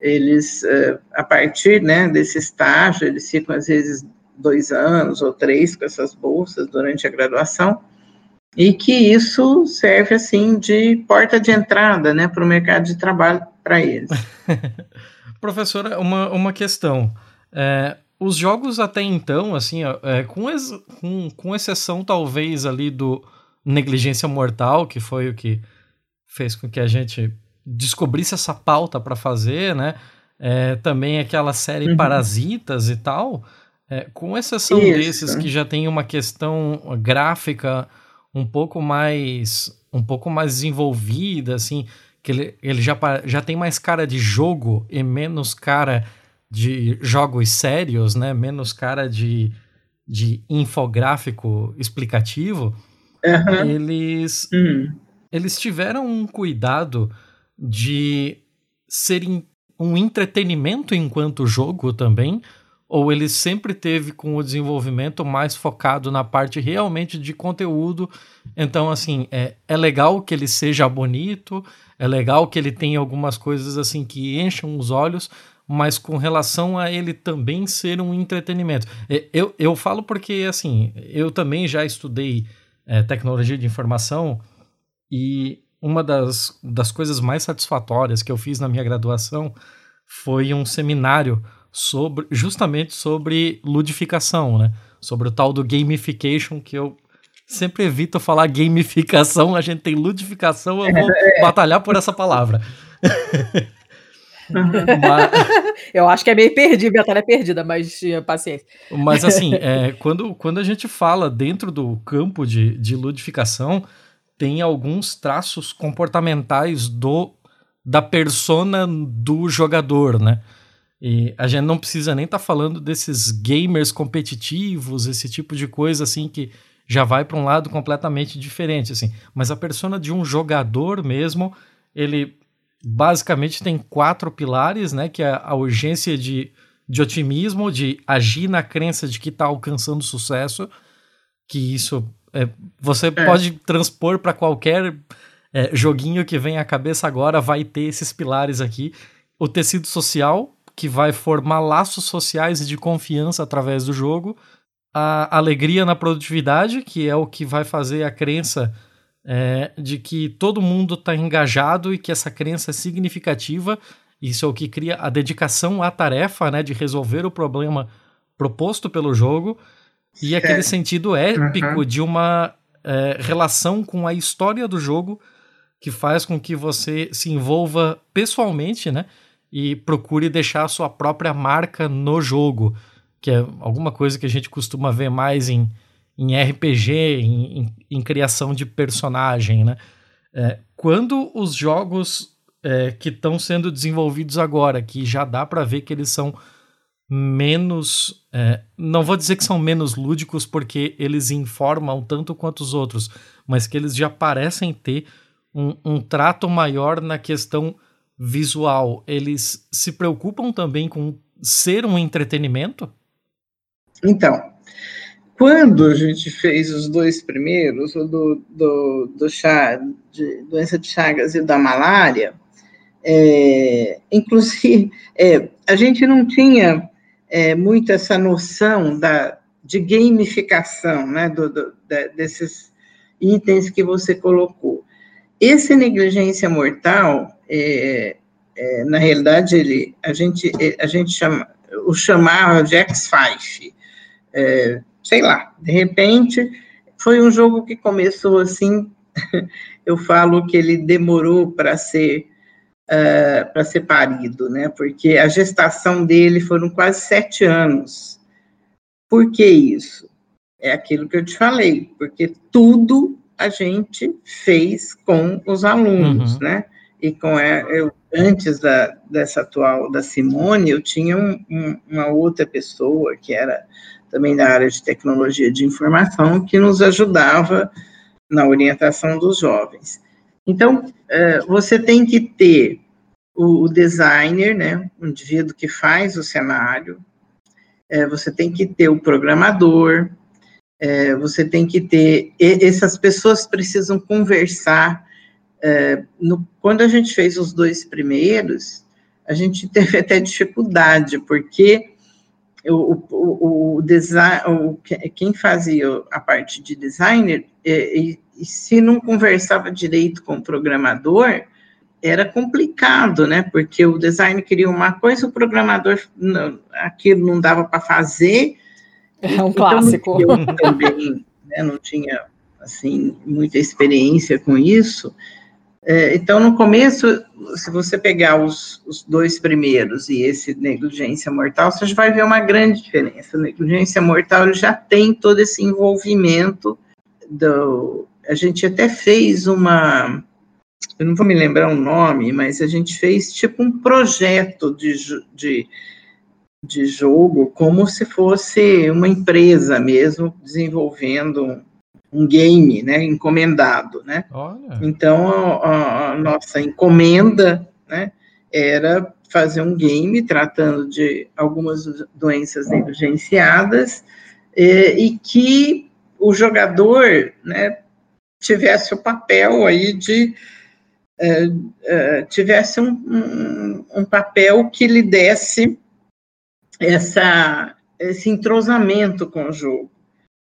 eles, eh, a partir né, desse estágio, eles ficam às vezes dois anos ou três com essas bolsas durante a graduação, e que isso serve assim de porta de entrada né, para o mercado de trabalho para eles. Professora, uma, uma questão. É, os jogos até então, assim, é, com, ex, com, com exceção talvez ali do Negligência Mortal, que foi o que fez com que a gente descobrisse essa pauta para fazer, né? É, também aquela série uhum. Parasitas e tal, é, com exceção Isso. desses que já tem uma questão gráfica um pouco mais um pouco mais desenvolvida, assim, que ele, ele já, já tem mais cara de jogo e menos cara de jogos sérios, né? Menos cara de, de infográfico explicativo. Uhum. Eles, uhum. eles tiveram um cuidado de ser um entretenimento enquanto jogo também, ou ele sempre teve com o desenvolvimento mais focado na parte realmente de conteúdo. Então, assim, é, é legal que ele seja bonito, é legal que ele tenha algumas coisas assim que enchem os olhos, mas com relação a ele também ser um entretenimento. Eu, eu falo porque, assim, eu também já estudei é, tecnologia de informação e uma das, das coisas mais satisfatórias que eu fiz na minha graduação foi um seminário sobre justamente sobre ludificação, né? Sobre o tal do gamification que eu sempre evito falar gamificação, a gente tem ludificação, eu vou é. batalhar por essa palavra. mas... Eu acho que é meio perdido, a batalha é perdida, mas paciência. Mas assim, é, quando, quando a gente fala dentro do campo de, de ludificação, tem alguns traços comportamentais do da persona do jogador, né? E a gente não precisa nem estar tá falando desses gamers competitivos, esse tipo de coisa assim que já vai para um lado completamente diferente, assim. Mas a persona de um jogador mesmo, ele basicamente tem quatro pilares, né? Que é a urgência de, de otimismo, de agir na crença de que está alcançando sucesso, que isso é, você é. pode transpor para qualquer é, joguinho que vem à cabeça agora, vai ter esses pilares aqui. O tecido social, que vai formar laços sociais e de confiança através do jogo a alegria na produtividade, que é o que vai fazer a crença é, de que todo mundo está engajado e que essa crença é significativa. Isso é o que cria a dedicação à tarefa, né, de resolver o problema proposto pelo jogo e é. aquele sentido épico uhum. de uma é, relação com a história do jogo que faz com que você se envolva pessoalmente, né, e procure deixar a sua própria marca no jogo que é alguma coisa que a gente costuma ver mais em, em RPG, em, em, em criação de personagem, né? É, quando os jogos é, que estão sendo desenvolvidos agora, que já dá para ver que eles são menos. É, não vou dizer que são menos lúdicos porque eles informam tanto quanto os outros, mas que eles já parecem ter um, um trato maior na questão visual. Eles se preocupam também com ser um entretenimento? Então, quando a gente fez os dois primeiros, o do, do, do chá, de doença de Chagas e da malária, é, inclusive, é, a gente não tinha é, muito essa noção da, de gamificação, né, do, do, desses itens que você colocou. Esse negligência mortal, é, é, na realidade, ele, a gente, a gente chama, o chamava de X5, é, sei lá, de repente, foi um jogo que começou assim, eu falo que ele demorou para ser uh, para ser parido, né? Porque a gestação dele foram quase sete anos. Por que isso? É aquilo que eu te falei, porque tudo a gente fez com os alunos, uhum. né? E com a, eu, antes da, dessa atual da Simone, eu tinha um, um, uma outra pessoa que era também da área de tecnologia de informação, que nos ajudava na orientação dos jovens. Então, é, você tem que ter o designer, né, o indivíduo que faz o cenário, é, você tem que ter o programador, é, você tem que ter. essas pessoas precisam conversar. quando a gente fez os dois primeiros, a gente teve até dificuldade, porque o, o, o design, o, quem fazia a parte de designer, e, e, se não conversava direito com o programador, era complicado, né? Porque o design queria uma coisa, o programador não, aquilo não dava para fazer. É um então, clássico. Eu também né, não tinha assim muita experiência com isso. É, então, no começo, se você pegar os, os, dois primeiros e esse negligência mortal, você vai ver uma grande diferença. Negligência mortal já tem todo esse envolvimento do. A gente até fez uma. Eu não vou me lembrar o nome, mas a gente fez tipo um projeto de, de, de jogo, como se fosse uma empresa mesmo, desenvolvendo um game, né, encomendado, né? Olha. Então a, a, nossa encomenda, né, era fazer um game tratando de algumas doenças negligenciadas e, e que o jogador, né, tivesse o papel aí de é, é, tivesse um, um, um, papel que lhe desse essa, esse entrosamento com o jogo.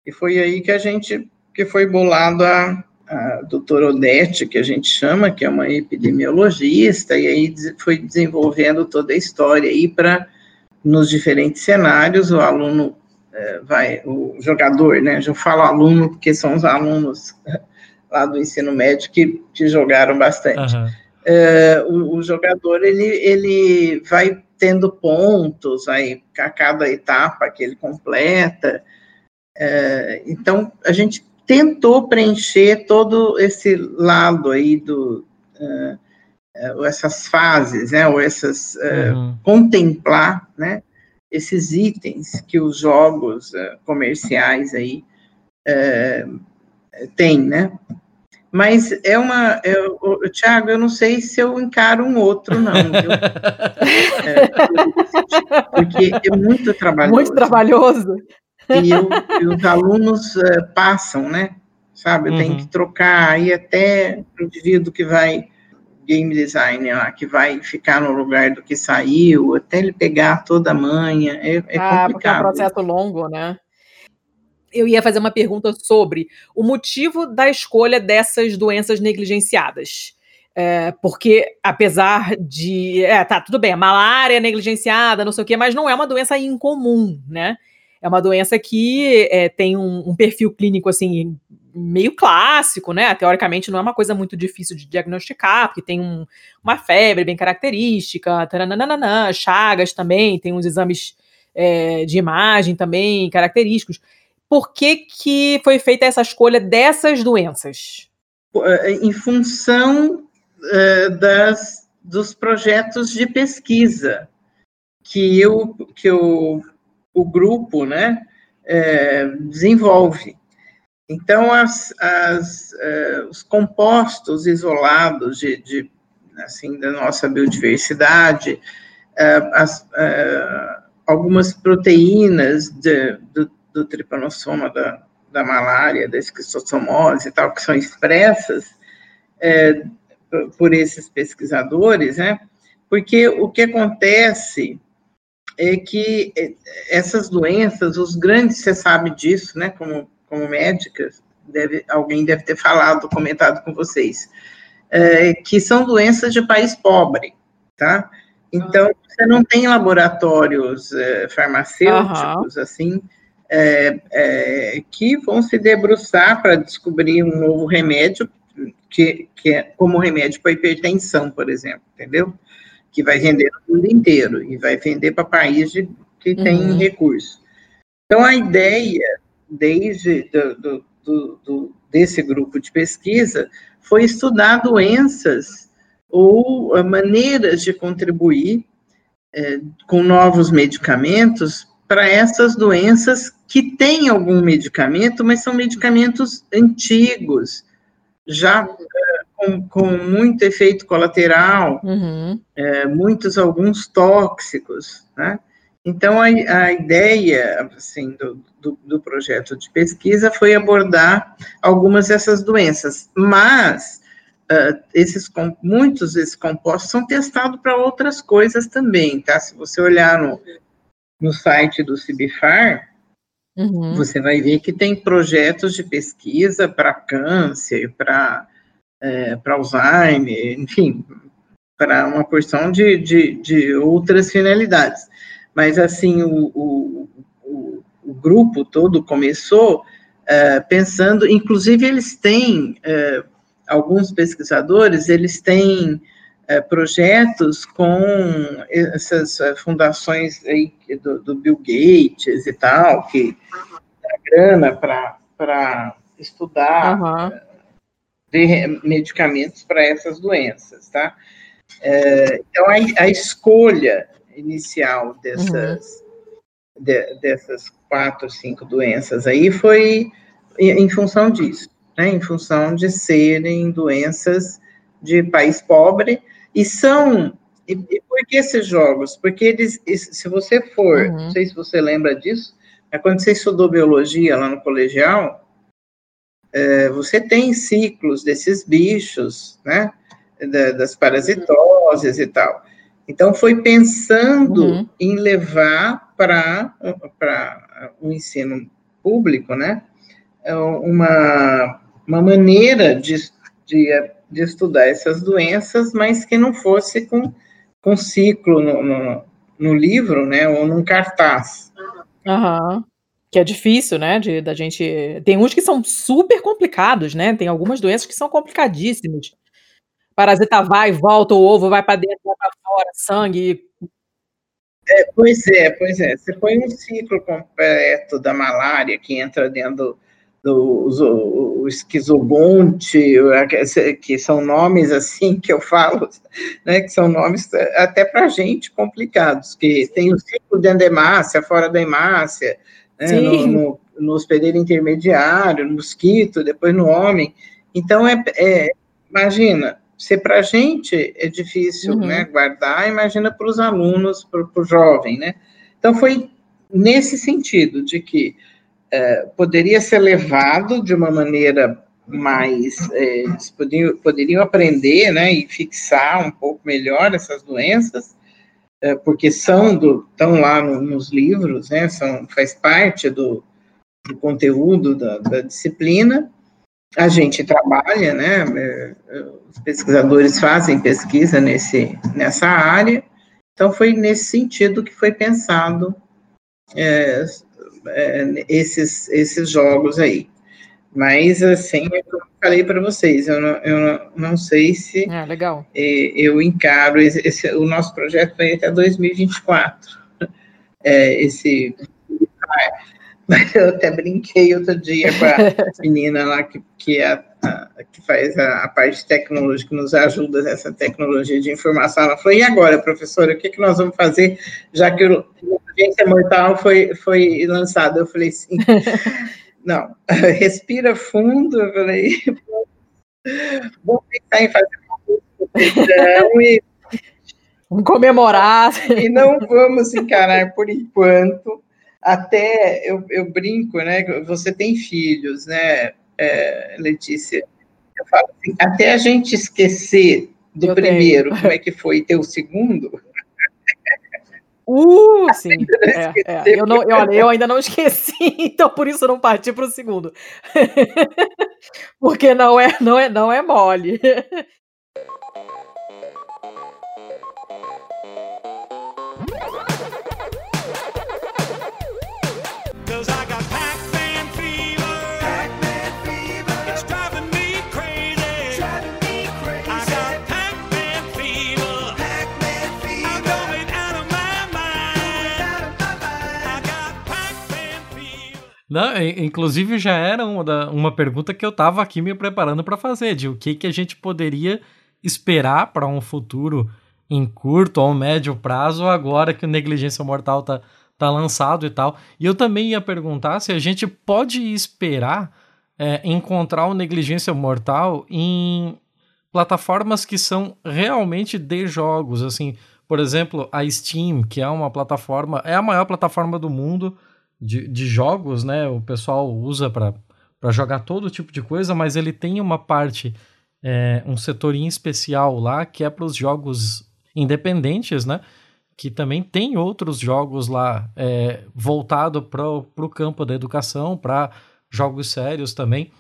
E foi aí que a gente que foi bolado a, a doutora Odete, que a gente chama, que é uma epidemiologista, e aí foi desenvolvendo toda a história aí para, nos diferentes cenários, o aluno é, vai, o jogador, né, eu falo aluno porque são os alunos lá do ensino médio que, que jogaram bastante. Uhum. É, o, o, jogador, ele, ele vai tendo pontos aí, a cada etapa que ele completa, é, então, a gente tentou preencher todo esse lado aí do uh, essas fases, né, ou essas uh, uhum. contemplar, né, esses itens que os jogos uh, comerciais aí têm, né? Mas é uma. Eu, Tiago, eu não sei se eu encaro um outro, não. é, porque é muito trabalhoso. Muito trabalhoso. E, eu, e os alunos uh, passam, né? Sabe? Uhum. Tem que trocar aí até o indivíduo que vai, game designer lá, que vai ficar no lugar do que saiu, até ele pegar toda a manha. É, é ah, complicado. porque é um processo longo, né? eu ia fazer uma pergunta sobre o motivo da escolha dessas doenças negligenciadas. É, porque, apesar de. É, tá, tudo bem, a malária é negligenciada, não sei o quê, mas não é uma doença incomum, né? É uma doença que é, tem um, um, perfil clínico, assim, meio clássico, né? Teoricamente não é uma coisa muito difícil de diagnosticar, porque tem um, uma febre bem característica, taranana, chagas também, tem uns exames é, de imagem também característicos por que, que foi feita essa escolha dessas doenças? Eh, em função uh, das, dos projetos de pesquisa que, eu, que o, o grupo né, uh, desenvolve. Então, as, as, uh, os compostos isolados de, de, assim, da nossa biodiversidade, as, algumas proteínas de, do, do tripanossoma da, da malária, da esquistossomose e tal, que são expressas é, por esses pesquisadores, né? Porque o que acontece é que é, essas doenças, os grandes, você sabe disso, né? Como, como médicas, deve, alguém deve ter falado, comentado com vocês, é, que são doenças de país pobre, tá? Então, você não tem laboratórios é, farmacêuticos, uhum. assim, é, é, que vão se debruçar para descobrir um novo remédio, que, que é como remédio para hipertensão, por exemplo, entendeu? Que vai vender no mundo inteiro e vai vender para países que uhum. têm recursos. Então, a ideia, desde do, do, do, desse grupo de pesquisa, foi estudar doenças ou maneiras de contribuir é, com novos medicamentos para essas doenças que têm algum medicamento, mas são medicamentos antigos, já é, com, com muito efeito colateral, uhum. é, muitos, alguns tóxicos, né? Então, a, a ideia, assim, do, do, do, projeto de pesquisa foi abordar algumas dessas doenças, mas uh, esses, muitos desses compostos são testados para outras coisas também, tá? Se você olhar no, no site do Cibifar, uhum. você vai ver que tem projetos de pesquisa para câncer, para é, Alzheimer, enfim, para uma porção de, de, de, outras finalidades. Mas, assim, o, o, o, o grupo todo começou é, pensando, inclusive, eles têm, é, alguns pesquisadores, eles têm é, projetos com essas é, fundações aí do, do, Bill Gates e tal, que dá grana para estudar uhum. De medicamentos para essas doenças, tá? É, então, a, a, escolha inicial dessas, uhum. de, dessas quatro, cinco doenças aí foi em, em função disso, né? Em função de serem doenças de país pobre, e são. E, e por que esses jogos? Porque eles, se você for, uhum. não sei se você lembra disso, é quando você estudou biologia lá no colegial, é, você tem ciclos desses bichos, né? Da, das parasitoses e tal. Então, foi pensando uhum. em levar para o ensino público, né? Uma, uma maneira de, de de estudar essas doenças, mas que não fosse com, com ciclo no, no, no livro, né, ou num cartaz. Uhum. Que é difícil, né, de, da gente... Tem uns que são super complicados, né, tem algumas doenças que são complicadíssimas. Parasita vai, volta, o ovo vai para dentro, vai para fora, sangue... É, pois é, pois é. Você põe um ciclo completo da malária que entra dentro do, do, o, o esquizogonte, que são nomes assim que eu falo, né, que são nomes até para gente complicados, que tem o ciclo de endemácia, fora da hemácia, né, no, no, no, hospedeiro intermediário, no mosquito, depois no homem. Então, é, é imagina, se para a gente é difícil uhum. né, guardar, imagina para os alunos, para o jovem, né? Então, foi nesse sentido, de que é, poderia ser levado de uma maneira mais. É, eles poderiam, poderiam aprender né, e fixar um pouco melhor essas doenças, é, porque são do, estão lá no, nos livros, né, são, faz parte do, do conteúdo da, da, disciplina. A gente trabalha, né, é, os pesquisadores fazem pesquisa nesse, nessa área, então foi nesse sentido que foi pensado é, é, esses, esses jogos aí. Mas, assim, é falei para vocês, eu não, eu não, não sei se é, legal. eu encaro, esse, esse, o nosso projeto vai até 2024, é, esse... Mas eu até brinquei outro dia com a menina lá que, que, é a, a, que faz a, a, parte tecnológica, que nos ajuda nessa tecnologia de informação. Ela falou, e agora, professora, o que, que nós vamos fazer, já que o Agência Mortal foi, foi lançado? Eu falei, sim. Não, respira fundo, eu falei, vamos pensar em fazer uma e Vamos comemorar. E não vamos encarar por enquanto até eu, eu brinco, né? Você tem filhos, né, é, Letícia? Eu falo assim, até a gente esquecer do eu primeiro, tenho. como é que foi ter o segundo. Uh, sim. É, é. Eu, não, eu, olha, eu ainda não esqueci, então por isso eu não parti para o segundo. Porque não é, não é, não é mole. Não, inclusive já era uma, da, uma pergunta que eu estava aqui me preparando para fazer, de o que, que a gente poderia esperar para um futuro em curto ou médio prazo, agora que o Negligência Mortal tá, tá lançado e tal. E eu também ia perguntar se a gente pode esperar é, encontrar o Negligência Mortal em plataformas que são realmente de jogos, assim, por exemplo, a Steam, que é uma plataforma, é a maior plataforma do mundo, de, de jogos, né? O pessoal usa para jogar todo tipo de coisa, mas ele tem uma parte, é, um setor em especial lá que é para os jogos independentes, né? Que também tem outros jogos lá é, voltado para o campo da educação, para jogos sérios também,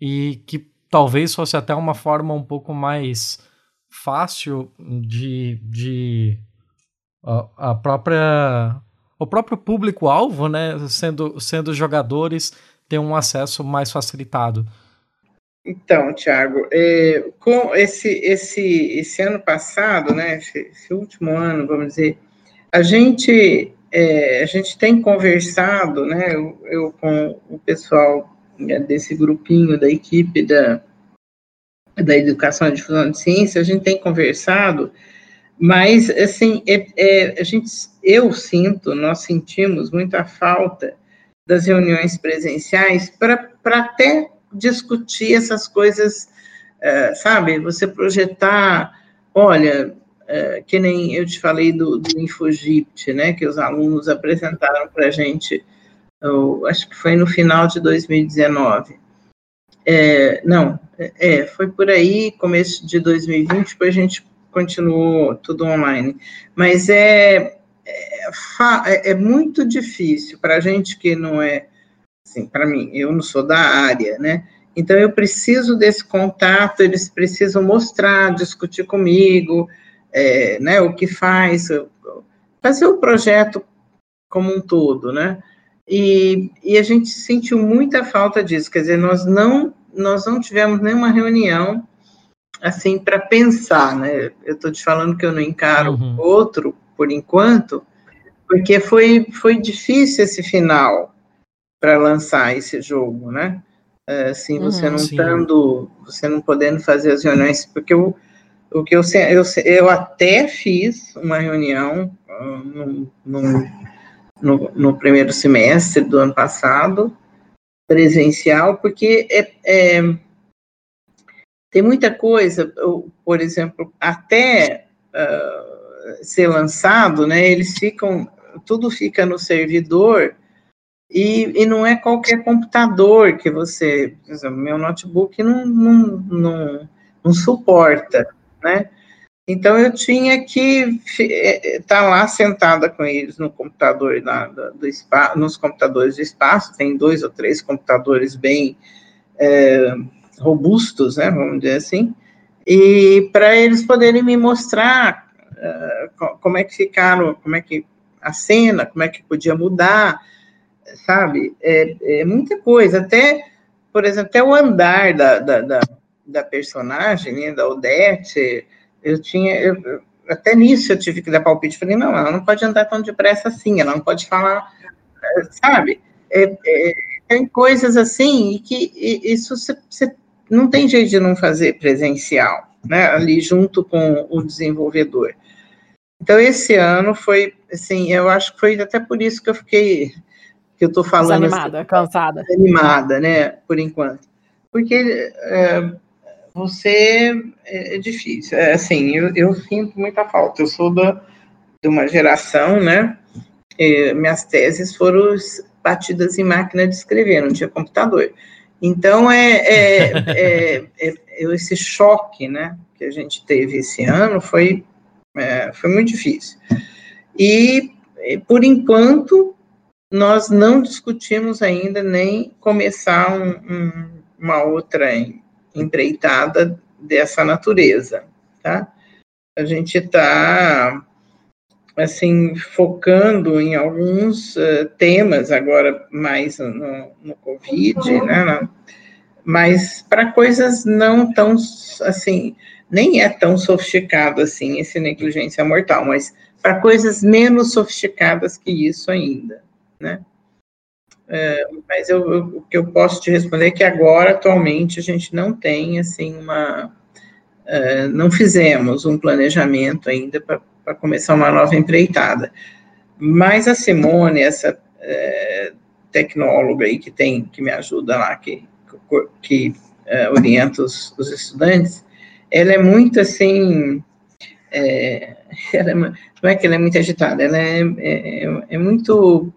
e que talvez fosse até uma forma um pouco mais fácil de, de a, a própria o próprio público-alvo, né, sendo, sendo jogadores, ter um acesso mais facilitado. Então, Thiago, é, com esse, esse, esse ano passado, né, esse, esse último ano, vamos dizer, a gente, é, a gente tem conversado, né, eu, eu com o pessoal né, desse grupinho da equipe da, da Educação e Difusão de Ciência, a gente tem conversado mas, assim, é, é, a gente, eu sinto, nós sentimos muita falta das reuniões presenciais para até discutir essas coisas, uh, sabe? Você projetar, olha, uh, que nem eu te falei do, do Infogipt, né? Que os alunos apresentaram para a gente, uh, acho que foi no final de 2019. É, não, é, foi por aí, começo de 2020, depois a gente continuou tudo online. Mas é, é, é, é muito difícil para a gente que não é, assim, para mim, eu não sou da área, né? Então, eu preciso desse contato, eles precisam mostrar, discutir comigo, é, né, o que faz, fazer o projeto como um todo, né? E, e a gente sentiu muita falta disso, quer dizer, nós não, nós não tivemos nenhuma reunião assim, para pensar, né? Eu estou te falando que eu não encaro uhum. outro, por enquanto, porque foi, foi difícil esse final para lançar esse jogo, né? assim, você uhum, não estando, você não podendo fazer as reuniões, porque o, o que eu, eu, eu até fiz uma reunião no, no, no, no, primeiro semestre do ano passado, presencial, porque é, é tem muita coisa, por exemplo, até uh, ser lançado, né, eles ficam, tudo fica no servidor, e, e não é qualquer computador que você, exemplo, meu notebook não, não, não, não suporta, né? Então eu tinha que estar tá lá sentada com eles no computador da, do espaço, nos computadores do espaço, tem dois ou três computadores bem é, robustos, né, vamos dizer assim, e para eles poderem me mostrar uh, como é que ficaram, como é que a cena, como é que podia mudar, sabe? É, é muita coisa, até, por exemplo, até o andar da, da, da, da personagem, né, da Odete, eu tinha, eu, até nisso eu tive que dar palpite, falei, não, ela não pode andar tão depressa assim, ela não pode falar, sabe? É, é, tem coisas assim, e que isso você não tem jeito de não fazer presencial, né, ali junto com o desenvolvedor. Então, esse ano foi, assim, eu acho que foi até por isso que eu fiquei, que eu estou falando... Desanimada, assim, cansada. Animada, né, por enquanto. Porque é, você, é, é difícil, é, assim, eu, eu, sinto muita falta, eu sou da, de uma geração, né, minhas teses foram batidas em máquina de escrever, não tinha computador. Então, é, é, é, é, esse choque né, que a gente teve esse ano foi, é, foi muito difícil. E, por enquanto, nós não discutimos ainda nem começar um, um, uma outra empreitada dessa natureza, tá? A gente está assim, focando em alguns uh, temas, agora mais no, no Covid, né, mas para coisas não tão, assim, nem é tão sofisticado assim, esse negligência mortal, mas para coisas menos sofisticadas que isso ainda, né. Uh, mas eu, eu, o que eu posso te responder é que agora, atualmente, a gente não tem, assim, uma... Uh, não fizemos um planejamento ainda para para começar uma nova empreitada. Mas a Simone, essa é, tecnóloga aí que tem, que me ajuda lá, que, que é, orienta os, os, estudantes, ela é muito assim, é, ela, é não é que ela é muito agitada, ela é, é, é muito,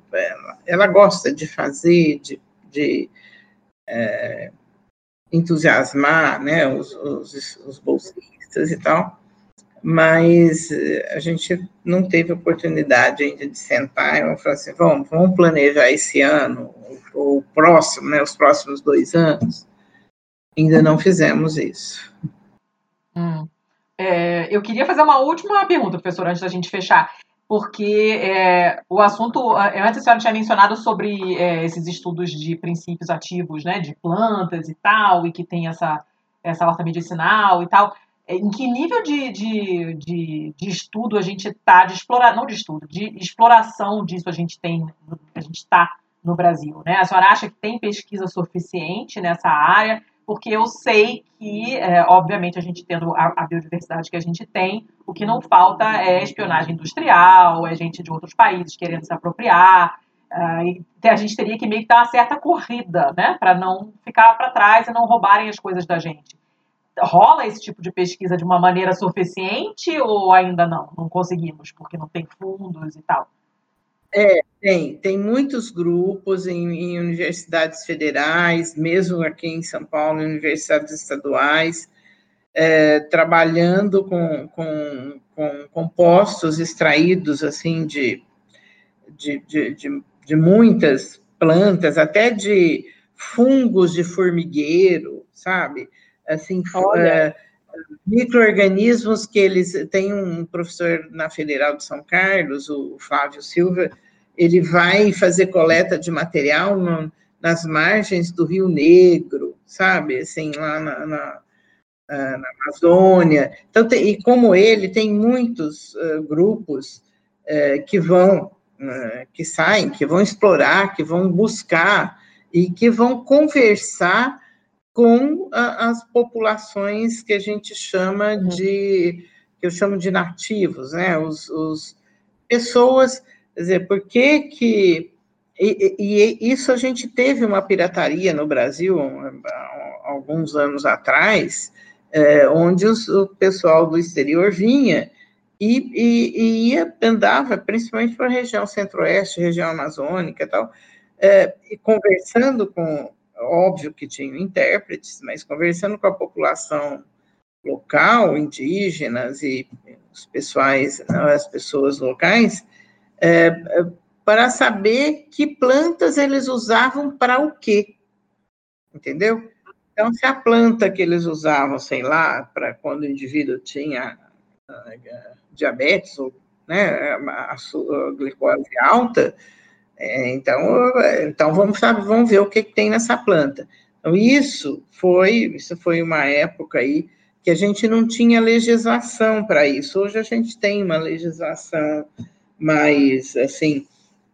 ela gosta de fazer, de, de é, entusiasmar, né, os, os, os bolsistas e tal, mas a gente não teve oportunidade ainda de sentar e falar assim, vamos, vamos planejar esse ano, ou o próximo, né, os próximos dois anos. Ainda não fizemos isso. Hum. É, eu queria fazer uma última pergunta, professor, antes da gente fechar, porque é, o assunto, é, antes a senhora tinha mencionado sobre é, esses estudos de princípios ativos, né, de plantas e tal, e que tem essa, essa horta medicinal e tal. É, em que nível de, de, de, de estudo a gente está, de explorar, não de estudo, de exploração disso a gente tem, a gente está no Brasil, né? A senhora acha que tem pesquisa suficiente nessa área? Porque eu sei que, é, obviamente, a gente tendo a, a, biodiversidade que a gente tem, o que não falta é espionagem industrial, é gente de outros países querendo se apropriar, e a gente teria que meio que dar uma certa corrida, né? Para não ficar para trás e não roubarem as coisas da gente rola esse tipo de pesquisa de uma maneira suficiente ou ainda não? Não conseguimos, porque não tem fundos e tal? É, tem, tem muitos grupos em, em universidades federais, mesmo aqui em São Paulo, em universidades estaduais, é, trabalhando com, com, com, compostos extraídos, assim, de, de, de, de, de muitas plantas, até de fungos de formigueiro, sabe? assim, uh, micro-organismos que eles tem um professor na Federal de São Carlos, o Flávio Silva, ele vai fazer coleta de material no, nas margens do Rio Negro, sabe, assim, lá na, na, na Amazônia. Então, tem, e como ele, tem muitos uh, grupos uh, que vão, uh, que saem, que vão explorar, que vão buscar e que vão conversar com a, as populações que a gente chama uhum. de, que eu chamo de nativos, né? Os, os pessoas, quer dizer, por que que e, e, isso a gente teve uma pirataria no Brasil alguns anos atrás, é, onde os, o pessoal do exterior vinha e, e, e ia, andava principalmente para a região centro-oeste, região amazônica e tal, é, e conversando com, óbvio que tinham intérpretes, mas conversando com a população local, indígenas e os pessoais, as pessoas locais, é, é, para saber que plantas eles usavam para o quê, entendeu? Então, se a planta que eles usavam, sei lá, para quando o indivíduo tinha uh, diabetes ou né, a, a, glicose alta, é, então, então vamos, sabe, vamos ver o que, que tem nessa planta. Então, isso foi, isso foi uma época aí que a gente não tinha legislação para isso. Hoje a gente tem uma legislação mais, assim,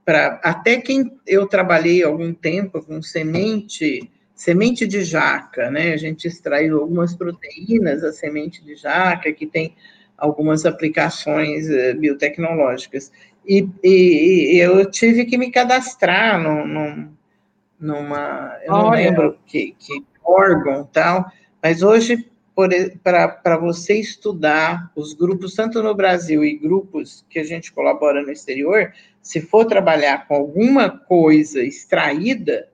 para até quem eu trabalhei algum tempo com semente, semente de jaca, né? A gente extraiu algumas proteínas da semente de jaca que tem algumas aplicações uh, biotecnológicas. E, e, e, eu tive que me cadastrar no, no, numa, eu não lembro que, que órgão tal, mas hoje, para você estudar os grupos, tanto no Brasil e grupos que a gente colabora no exterior, se for trabalhar com alguma coisa extraída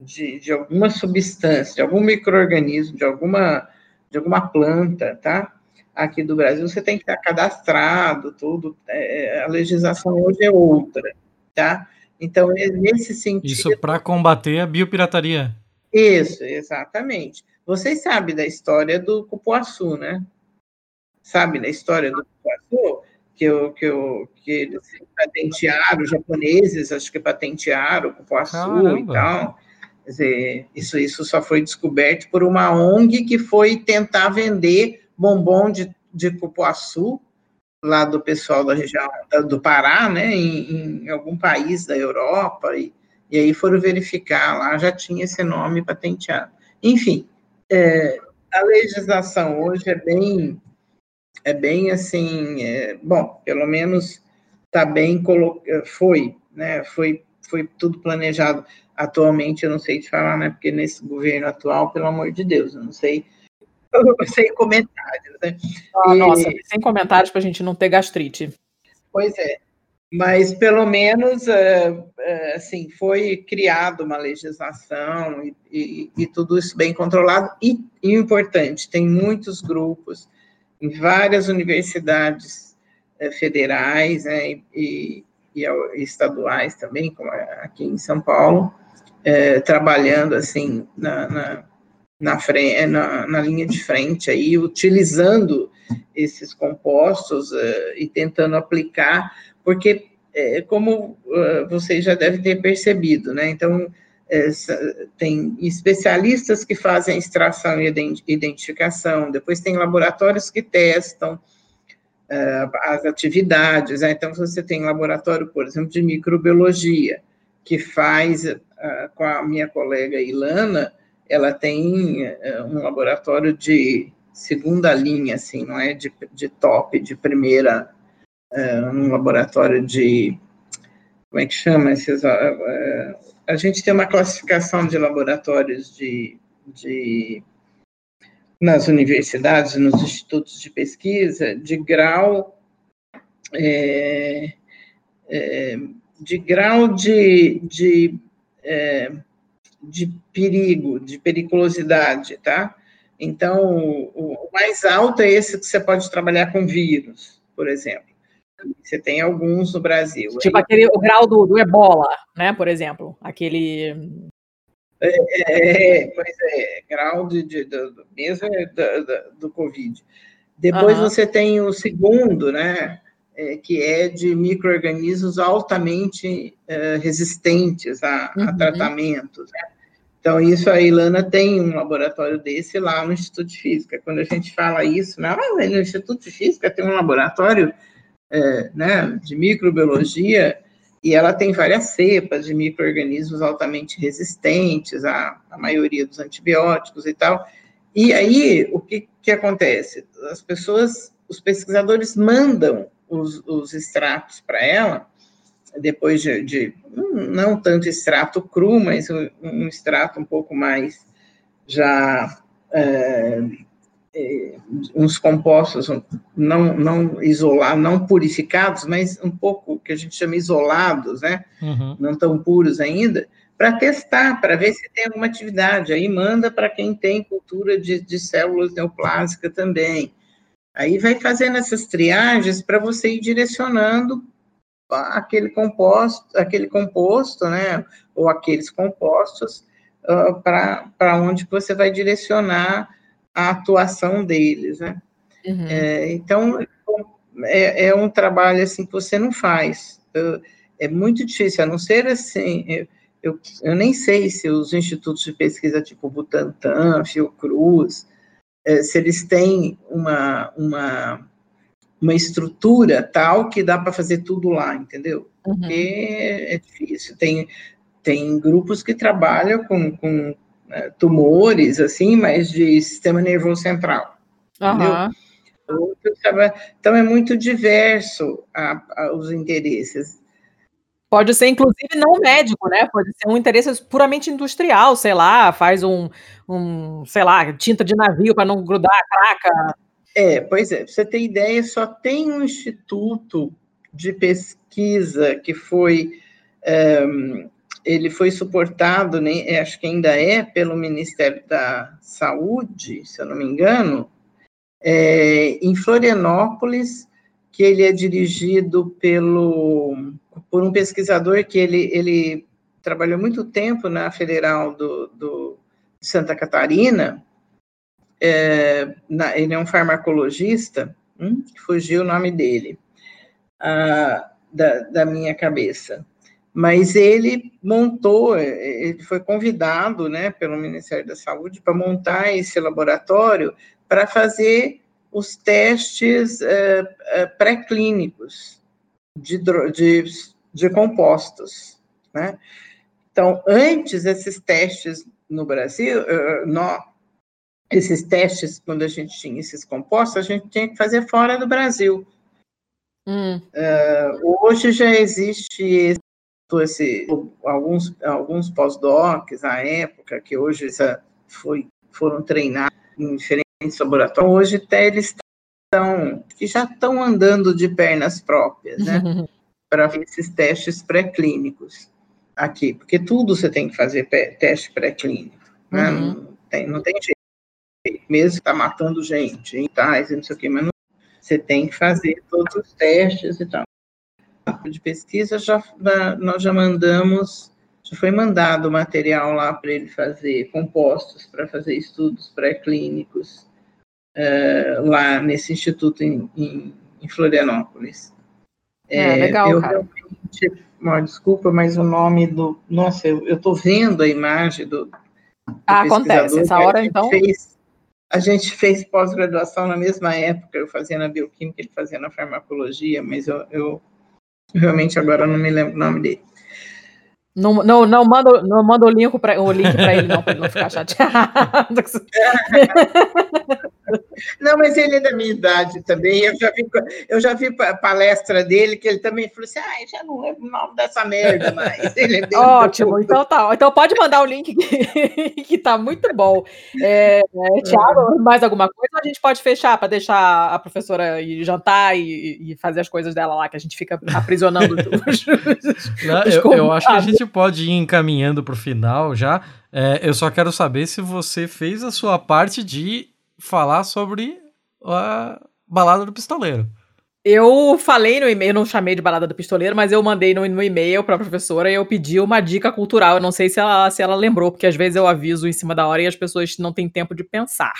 de, de alguma substância, de algum microorganismo, de alguma, de alguma planta, tá? aqui do Brasil, você tem que estar cadastrado, tudo. É, a legislação hoje é outra, tá? Então, é nesse sentido. Isso para combater a biopirataria. Isso, exatamente. Vocês sabem da história do cupuaçu, né? Sabe da história do cupuaçu? Que, o, que, o, que eles patentearam, os japoneses, acho que patentearam o cupuaçu Caramba. e tal. Quer dizer, isso, isso só foi descoberto por uma ONG que foi tentar vender bombom de, de cupuaçu, lá do pessoal da região do Pará, né, em, em algum país da Europa, e, e, aí foram verificar, lá já tinha esse nome patenteado. Enfim, é, a legislação hoje é bem, é bem assim, é, bom, pelo menos está bem, foi, né, foi, foi tudo planejado. Atualmente, eu não sei te falar, né, porque nesse governo atual, pelo amor de Deus, eu não sei sem comentários. Né? Ah, e... Nossa, sem comentários para a gente não ter gastrite. Pois é, mas pelo menos uh, uh, assim foi criada uma legislação e, e, e, tudo isso bem controlado. E, e importante tem muitos grupos em várias universidades uh, federais né, e, estaduais também como aqui em São Paulo trabalhando assim na, na na, na, na, linha de frente aí, utilizando esses compostos e tentando aplicar, porque, é, como uh, vocês já devem ter percebido, né, então, tem especialistas que fazem extração e identificação, depois tem laboratórios que testam uh, as atividades, né, então você tem laboratório, por exemplo, de microbiologia, que faz, com a minha colega Ilana, ela tem eh, um laboratório de segunda linha, assim, não é de, de top, de primeira, uh, um laboratório de, como é que chama esses, uh, a gente tem uma classificação de laboratórios de, de nas universidades, nos institutos de pesquisa, de grau, é, é, de grau de, de é, de perigo, de periculosidade, tá? Então, o, o, mais alto é esse que você pode trabalhar com vírus, por exemplo. Você tem alguns no Brasil. Tipo aquele, o grau do, do ebola, né, por exemplo, aquele... É, é pois é, grau de, de, do, mesmo é do, do, do Covid. Depois uhum. você tem o segundo, né, é, que é de micro-organismos altamente é, resistentes a, uhum. a tratamentos. Né? Então, isso a Ilana tem um laboratório desse lá no Instituto de Física. Quando a gente fala isso, né, ah, no Instituto de Física tem um laboratório é, né, de microbiologia, E ela tem várias cepas de micro-organismos altamente resistentes à, à maioria dos antibióticos e tal. E aí, o que, que acontece? As pessoas, os pesquisadores mandam os, os extratos para ela, depois de, de, não tanto extrato cru, mas um, um extrato um pouco mais já é, uns compostos não, não isolados, não purificados, mas um pouco que a gente chama isolados, né? Uhum. Não tão puros ainda, para testar, para ver se tem alguma atividade. Aí manda para quem tem cultura de, de células neoplásicas também. Aí vai fazendo essas triagens para você ir direcionando aquele composto, aquele composto, né? Ou aqueles compostos uh, ah, para onde você vai direcionar a atuação deles, né? Uhum. É, então, é, é, um trabalho, assim, que você não faz. é muito difícil, a não ser, assim, eu, eu, eu, nem sei se os institutos de pesquisa, tipo Butantan, Fiocruz, é, se eles têm uma, uma, uma estrutura tal que dá para fazer tudo lá, entendeu? Uhum. Porque é difícil. Tem, tem grupos que trabalham com, com tumores, assim, mas de sistema nervoso central. Uhum. Então, é muito diverso a, a, os interesses. Pode ser, inclusive, não médico, né? Pode ser um interesse puramente industrial, sei lá, faz um, um sei lá, tinta de navio para não grudar a craca. É, pois é, pra você ter ideia, só tem um instituto de pesquisa que foi é, ele foi suportado, né, acho que ainda é, pelo Ministério da Saúde, se eu não me engano, é, em Florianópolis, que ele é dirigido pelo, por um pesquisador que ele, ele trabalhou muito tempo na Federal do, do de Santa Catarina, é, na, ele é um farmacologista, hum, fugiu o nome dele, da, da minha cabeça mas ele montou, ele foi convidado, né, pelo Ministério da Saúde para montar esse laboratório para fazer os testes é, é, pré-clínicos de, de, de compostos, né? Então, antes esses testes no Brasil, uh, no, esses testes, quando a gente tinha esses compostos, a gente tinha que fazer fora do Brasil. Hum. Uh, hoje já existe esse, alguns, alguns pós-docs na época, que hoje já foi, foram treinados em diferentes laboratórios, hoje até eles estão, que já estão andando de pernas próprias, né? para esses testes pré-clínicos aqui, porque tudo você tem que fazer teste pré-clínico, né? Uhum. Não, tem, não tem jeito, mesmo que está matando gente, em tais, não sei o quê, mas não, você tem que fazer todos os testes e tal de pesquisa, já, nós já mandamos, já foi mandado material lá para ele fazer compostos, para fazer estudos pré-clínicos uh, lá nesse instituto em, em, em Florianópolis. É, é legal, eu cara. realmente, uma, desculpa, mas o nome do, nossa, eu estou vendo a imagem do, do ah, acontece, essa hora então... Fez, a gente fez pós-graduação na mesma época, eu fazia na bioquímica, ele fazia na farmacologia, mas eu, eu Realmente agora não me lembro o nome dele. Não, não, não, manda, não manda o link para o link para ele, não, para ele não ficar chateado. Não, mas ele é da minha idade também. Eu já vi, eu já vi palestra dele que ele também falou assim: ah, já não lembro o nome dessa merda mais. É Ótimo, então tá. Então pode mandar o link que, que tá muito bom. É, é, Tiago, mais alguma coisa? A gente pode fechar para deixar a professora ir jantar e, e, fazer as coisas dela lá, que a gente fica aprisionando os, não, os eu, eu acho que a gente pode ir encaminhando para o final já. É, eu só quero saber se você fez a sua parte de falar sobre a balada do pistoleiro. Eu falei no e-mail, não chamei de balada do pistoleiro, mas eu mandei no, no e-mail para a professora e eu pedi uma dica cultural. Eu não sei se ela, se ela lembrou, porque às vezes eu aviso em cima da hora e as pessoas não têm tempo de pensar.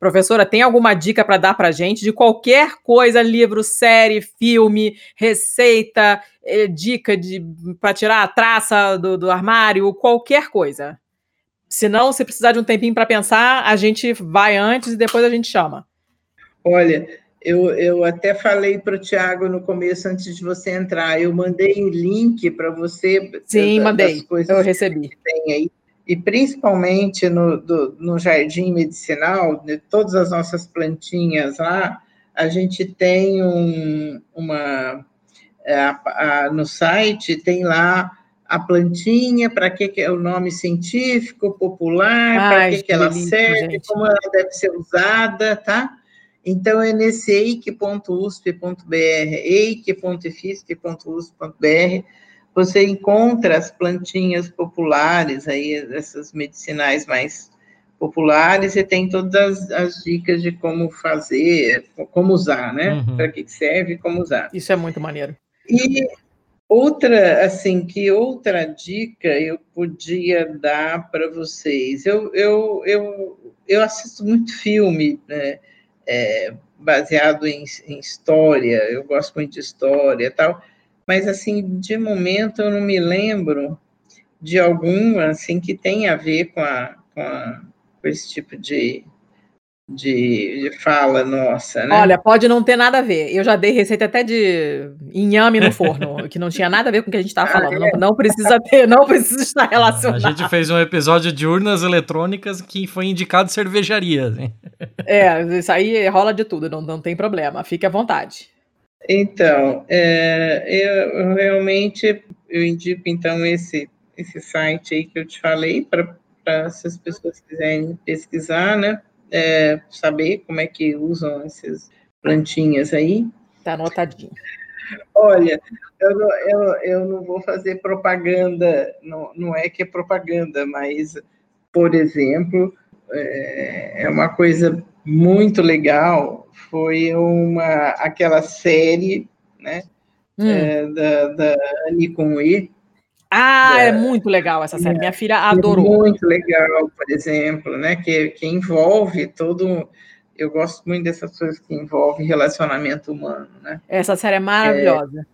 Professora, tem alguma dica para dar para gente de qualquer coisa, livro, série, filme, receita, eh, dica de para tirar a traça do, do armário, qualquer coisa? Se não, se precisar de um tempinho para pensar, a gente vai antes e depois a gente chama. Olha, Eu, eu até falei para o Tiago no começo, antes de você entrar, eu mandei o um link para você. Sim, da, mandei, eu recebi. tem aí. E principalmente no, do, no jardim medicinal, de todas as nossas plantinhas lá, a gente tem um, uma. É, a, a, no site tem lá a plantinha, para que, que é o nome científico, popular, para que, que ela serve, gente. como ela deve ser usada, tá? Então, é nesse eik.usp.br, eik.ifisc.usp.br, você encontra as plantinhas populares, aí, essas medicinais mais populares, e tem todas as dicas de como fazer, como usar, né? Uhum. Para que serve e como usar. Isso é muito maneiro. E outra, assim, que outra dica eu podia dar para vocês? Eu, eu, eu, eu assisto muito filme, né? é, baseado em, em, história, eu gosto muito de história e tal, mas, assim, de momento eu não me lembro de algum, assim, que tenha a ver com, a, com, a, com esse tipo de, de, de, fala nossa, né? Olha, pode não ter nada a ver. Eu já dei receita até de inhame no forno, que não tinha nada a ver com o que a gente estava ah, falando. É? não, não, precisa ter, não precisa estar relacionado. A gente fez um episódio de urnas eletrônicas que foi indicado cervejaria. Hein? É, isso aí rola de tudo, não, não tem problema. Fique à vontade. Então, é, eu realmente eu indico então esse esse site aí que eu te falei para se as pessoas quiserem pesquisar, né? É, saber como é que usam essas plantinhas aí. Tá anotadinho. Olha, eu não, eu, eu não vou fazer propaganda, não, não é que é propaganda, mas, por exemplo, é, é uma coisa muito legal, foi uma, aquela série, né, hum. é, da, da Annie com E, ah, é, é muito legal essa série. Minha filha adorou. É muito legal, por exemplo, né? Que, que envolve todo. Eu gosto muito dessas coisas que envolvem relacionamento humano, né? Essa série é maravilhosa. É,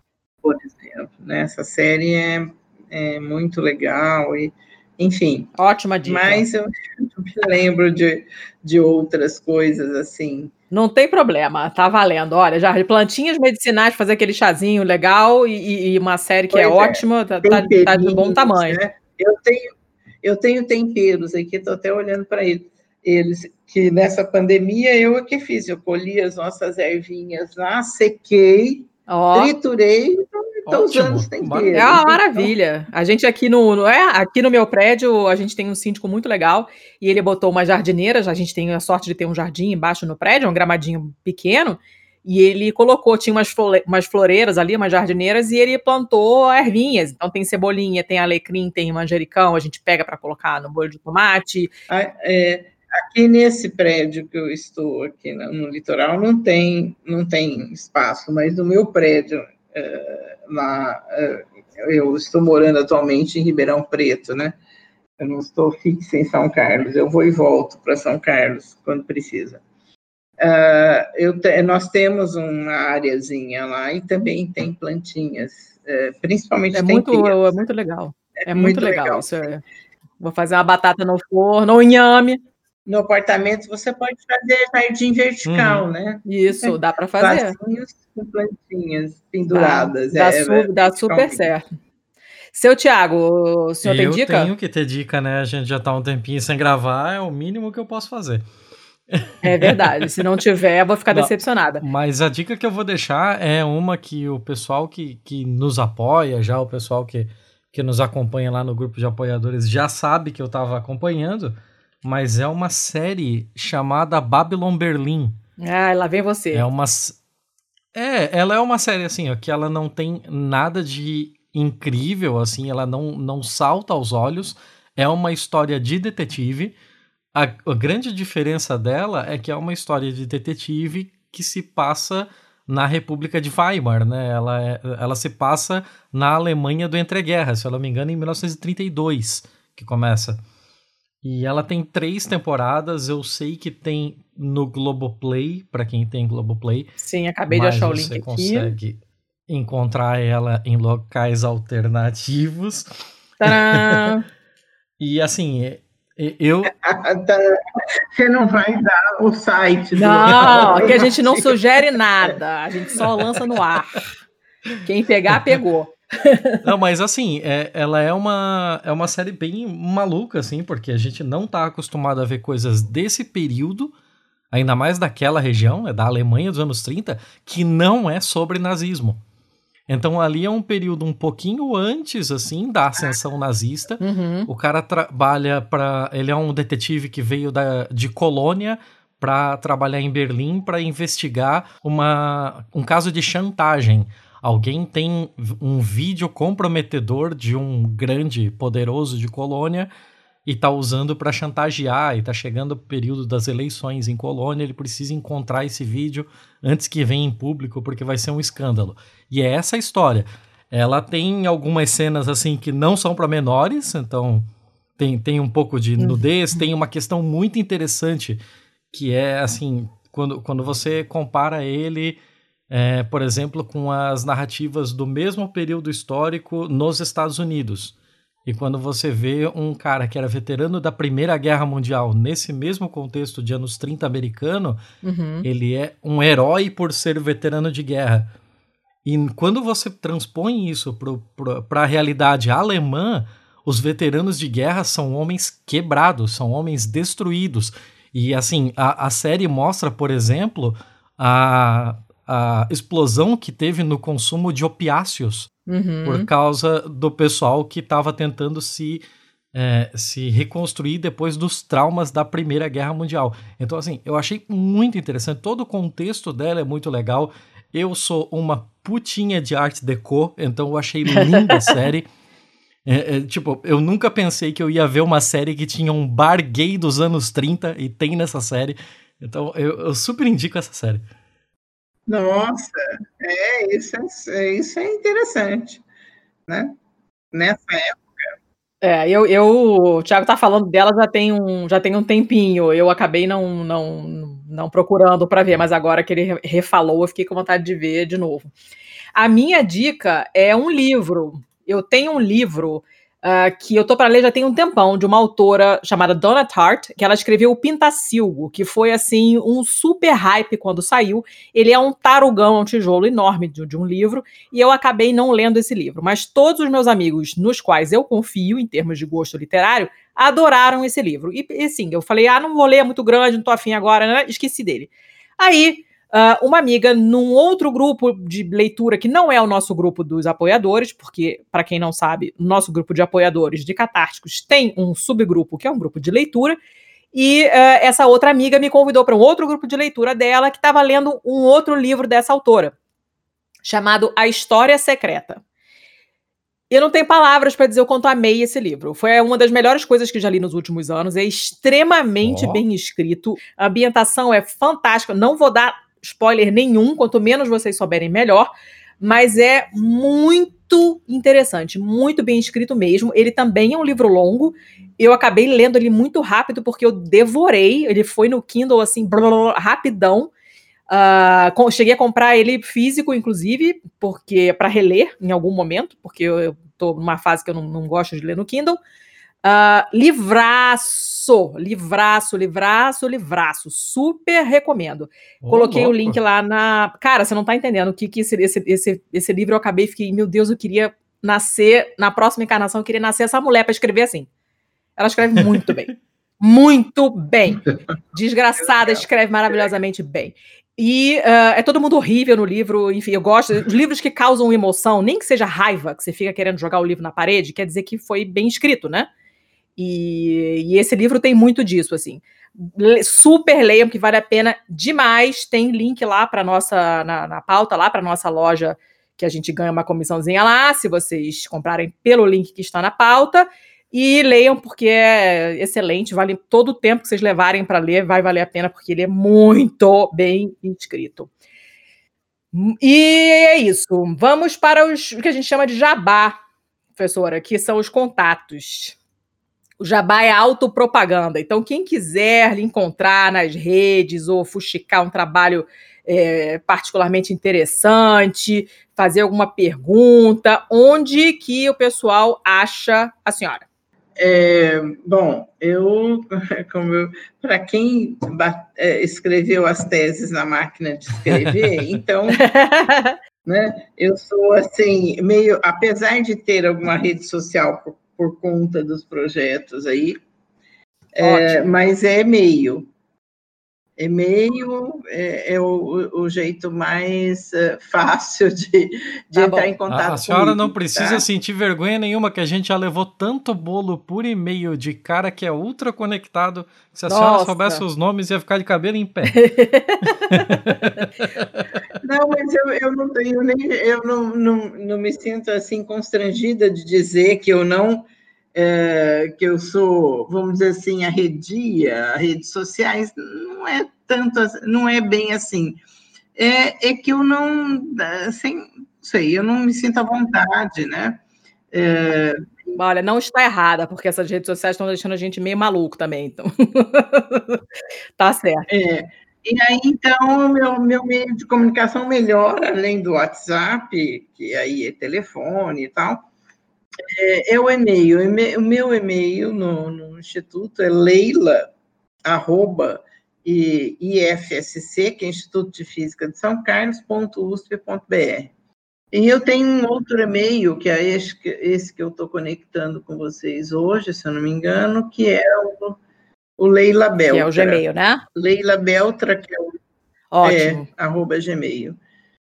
por exemplo, né? Essa série é, é muito legal e enfim. Ótima dica. Mas eu não me lembro de, de outras coisas assim. Não tem problema, tá valendo. Olha, já plantinhas medicinais, fazer aquele chazinho legal e, e uma série que é é, ótima, tá, tá, tá, de bom tamanho. Né? Eu, tenho, eu tenho temperos aqui, estou até olhando para eles. Eles, que nessa pandemia eu é que fiz, eu colhi as nossas ervinhas lá, sequei, oh. triturei, Estou usando os temperos. É uma maravilha. A gente aqui no, é, aqui no meu prédio, a gente tem um síndico muito legal e ele botou uma jardineira. A gente tem a sorte de ter um jardim embaixo no prédio, um gramadinho pequeno. E ele colocou, tinha umas, flore, umas floreiras ali, umas jardineiras, e ele plantou ervinhas. Então tem cebolinha, tem alecrim, tem manjericão, a gente pega para colocar no bolho de tomate. Ah, é, aqui nesse prédio que eu estou, aqui no, no, litoral, não tem, não tem espaço, mas no meu prédio, é, lá, é, eu estou morando atualmente em Ribeirão Preto, né? Eu não estou fixa em São Carlos, eu vou e volto para São Carlos quando precisa. Uh, te, nós temos uma áreazinha lá e também tem plantinhas, uh, principalmente é muito é muito legal é, é muito, muito, legal, legal. Isso é, vou fazer uma batata no forno ou inhame no apartamento você pode fazer jardim vertical, uhum. né? Isso, dá para fazer. Vasinhos com plantinhas penduradas. Dá, é, dá, é, dá super certo. Seu Tiago, o senhor eu tem dica? Eu tenho que ter dica, né? A gente já tá um tempinho sem gravar, é o mínimo que eu posso fazer. É verdade. Se não tiver, eu vou ficar não, decepcionada. Mas a dica que eu vou deixar é uma que o pessoal que, que nos apoia, já o pessoal que, que nos acompanha lá no grupo de apoiadores já sabe que eu estava acompanhando, mas é uma série chamada Babylon Berlim. Ah, lá vem você. É uma. É, ela é uma série assim, ó, que ela não tem nada de incrível, assim, ela não, não salta aos olhos. É uma história de detetive. A, a grande diferença dela é que é uma história de detetive que se passa na República de Weimar, né? Ela, é, ela se passa na Alemanha do entreguerras, se eu não me engano, em 1932 que começa. E ela tem três temporadas. Eu sei que tem no Globoplay, para quem tem Globoplay. Sim, acabei de achar o link você aqui. consegue encontrar ela em locais alternativos. e assim, Eu. Você não vai dar o site. Não, aqui a gente não sugere nada. A gente só lança no ar. Quem pegar, pegou. Não, mas assim, é, ela é uma, é uma série bem maluca, assim, porque a gente não tá acostumado a ver coisas desse período, ainda mais daquela região, é da Alemanha dos anos 30, que não é sobre nazismo. Então ali é um período um pouquinho antes, assim, da ascensão nazista. Uhum. O cara trabalha para, ele é um detetive que veio da, de Colônia para trabalhar em Berlim para investigar uma, um caso de chantagem. Alguém tem um vídeo comprometedor de um grande poderoso de Colônia e tá usando para chantagear e tá chegando o período das eleições em Colônia, ele precisa encontrar esse vídeo antes que venha em público porque vai ser um escândalo. E é essa a história. Ela tem algumas cenas assim que não são para menores, então tem, tem um pouco de uhum. nudez, tem uma questão muito interessante que é assim, quando, quando você compara ele, é, por exemplo, com as narrativas do mesmo período histórico nos Estados Unidos. E quando você vê um cara que era veterano da Primeira Guerra Mundial nesse mesmo contexto de anos 30 americano, uhum. ele é um herói por ser veterano de guerra. E quando você transpõe isso para a realidade alemã, os veteranos de guerra são homens quebrados, são homens destruídos. E assim, a, a série mostra, por exemplo, a, a explosão que teve no consumo de opiáceos uhum. por causa do pessoal que estava tentando se, é, se reconstruir depois dos traumas da Primeira Guerra Mundial. Então, assim, eu achei muito interessante. Todo o contexto dela é muito legal. Eu sou uma putinha de arte deco, então eu achei linda a série. É, é, tipo, eu nunca pensei que eu ia ver uma série que tinha um bar gay dos anos 30 e tem nessa série. Então eu, eu super indico essa série. Nossa, é isso, é, isso é interessante, né? Nessa época. É, eu, eu, o Thiago tá falando dela já tem um, já tem um tempinho. Eu acabei não, não, não procurando para ver, mas agora que ele refalou, eu fiquei com vontade de ver de novo. A minha dica é um livro. Eu tenho um livro uh, que eu tô para ler já tem um tempão, de uma autora chamada Donna Tartt, que ela escreveu o Pintacilgo, que foi assim um super hype quando saiu. Ele é um tarugão, um tijolo enorme de, de um livro, e eu acabei não lendo esse livro. Mas todos os meus amigos, nos quais eu confio em termos de gosto literário, adoraram esse livro. E, e assim, eu falei, ah, não vou ler, é muito grande, não tô afim agora, né? Esqueci dele. Aí Uh, uma amiga num outro grupo de leitura que não é o nosso grupo dos apoiadores, porque, para quem não sabe, o nosso grupo de apoiadores de catárticos tem um subgrupo que é um grupo de leitura. E uh, essa outra amiga me convidou para um outro grupo de leitura dela que estava lendo um outro livro dessa autora, chamado A História Secreta. Eu não tenho palavras para dizer o quanto amei esse livro. Foi uma das melhores coisas que já li nos últimos anos. É extremamente oh. bem escrito. A ambientação é fantástica. Não vou dar spoiler nenhum, quanto menos vocês souberem, melhor. Mas é muito interessante, muito bem escrito mesmo. Ele também é um livro longo. Eu acabei lendo ele muito rápido porque eu devorei. Ele foi no Kindle assim, blá, blá, rapidão. Uh, cheguei a comprar ele físico, inclusive, porque para reler em algum momento, porque eu, estou numa fase que eu não, não gosto de ler no Kindle. Uh, livraço, livraço, livraço, livraço. Super recomendo. Oh, Coloquei louco. o link lá na. Cara, você não tá entendendo o que, que esse, esse, esse, esse livro eu acabei fiquei, meu Deus, eu queria nascer, na próxima encarnação, eu queria nascer essa mulher para escrever assim. Ela escreve muito bem. Muito bem. Desgraçada, escreve maravilhosamente bem. E uh, é todo mundo horrível no livro, enfim, eu gosto. Os livros que causam emoção, nem que seja raiva, que você fica querendo jogar o livro na parede, quer dizer que foi bem escrito, né? E, e, esse livro tem muito disso, assim. Super leiam, que vale a pena demais. Tem link lá para nossa na, na, pauta, lá para nossa loja, que a gente ganha uma comissãozinha lá, se vocês comprarem pelo link que está na pauta. E leiam, porque é excelente, vale todo o tempo que vocês levarem para ler, vai valer a pena, porque ele é muito bem escrito. E é isso. Vamos para os, o que a gente chama de jabá, professora, que são os contatos. O jabá é autopropaganda. Então, quem quiser lhe encontrar nas redes ou fuxicar um trabalho é, particularmente interessante, fazer alguma pergunta, onde que o pessoal acha a senhora? É, bom, eu, como para quem é, escreveu as teses na máquina de escrever, então, né, eu sou assim meio, apesar de ter alguma rede social por, conta dos projetos aí, é, mas é meio, e-mail é, é o, o, jeito mais uh, fácil de, de tá entrar bom. em contato. A, a senhora comigo, não precisa tá? sentir vergonha nenhuma, que a gente já levou tanto bolo por e-mail de cara que é ultra conectado. Se a Nossa. senhora soubesse os nomes, ia ficar de cabelo em pé. não, mas eu, eu não tenho nem. Eu não, não, não me sinto assim constrangida de dizer que eu não é, que eu sou, vamos dizer assim, arredia, redes sociais, não é tanto, não é bem assim. É, é que eu não, assim, sei, eu não me sinto à vontade, né? É... Olha, não está errada, porque essas redes sociais estão deixando a gente meio maluco também, então. tá certo. É. E aí, então, meu, meu meio de comunicação melhor, além do WhatsApp, que aí é telefone e tal, é, é o e-mail. O meu e-mail no, no Instituto é leila, arroba, e IFSC, que é Instituto de Física de São Carlos.usp.br. E eu tenho um outro e-mail, que é esse, esse que eu estou conectando com vocês hoje, se eu não me engano, que é o, o Leila Beltra. Que é o Gmail, né? Leila Beltra, que é o Ótimo. É, arroba Gmail.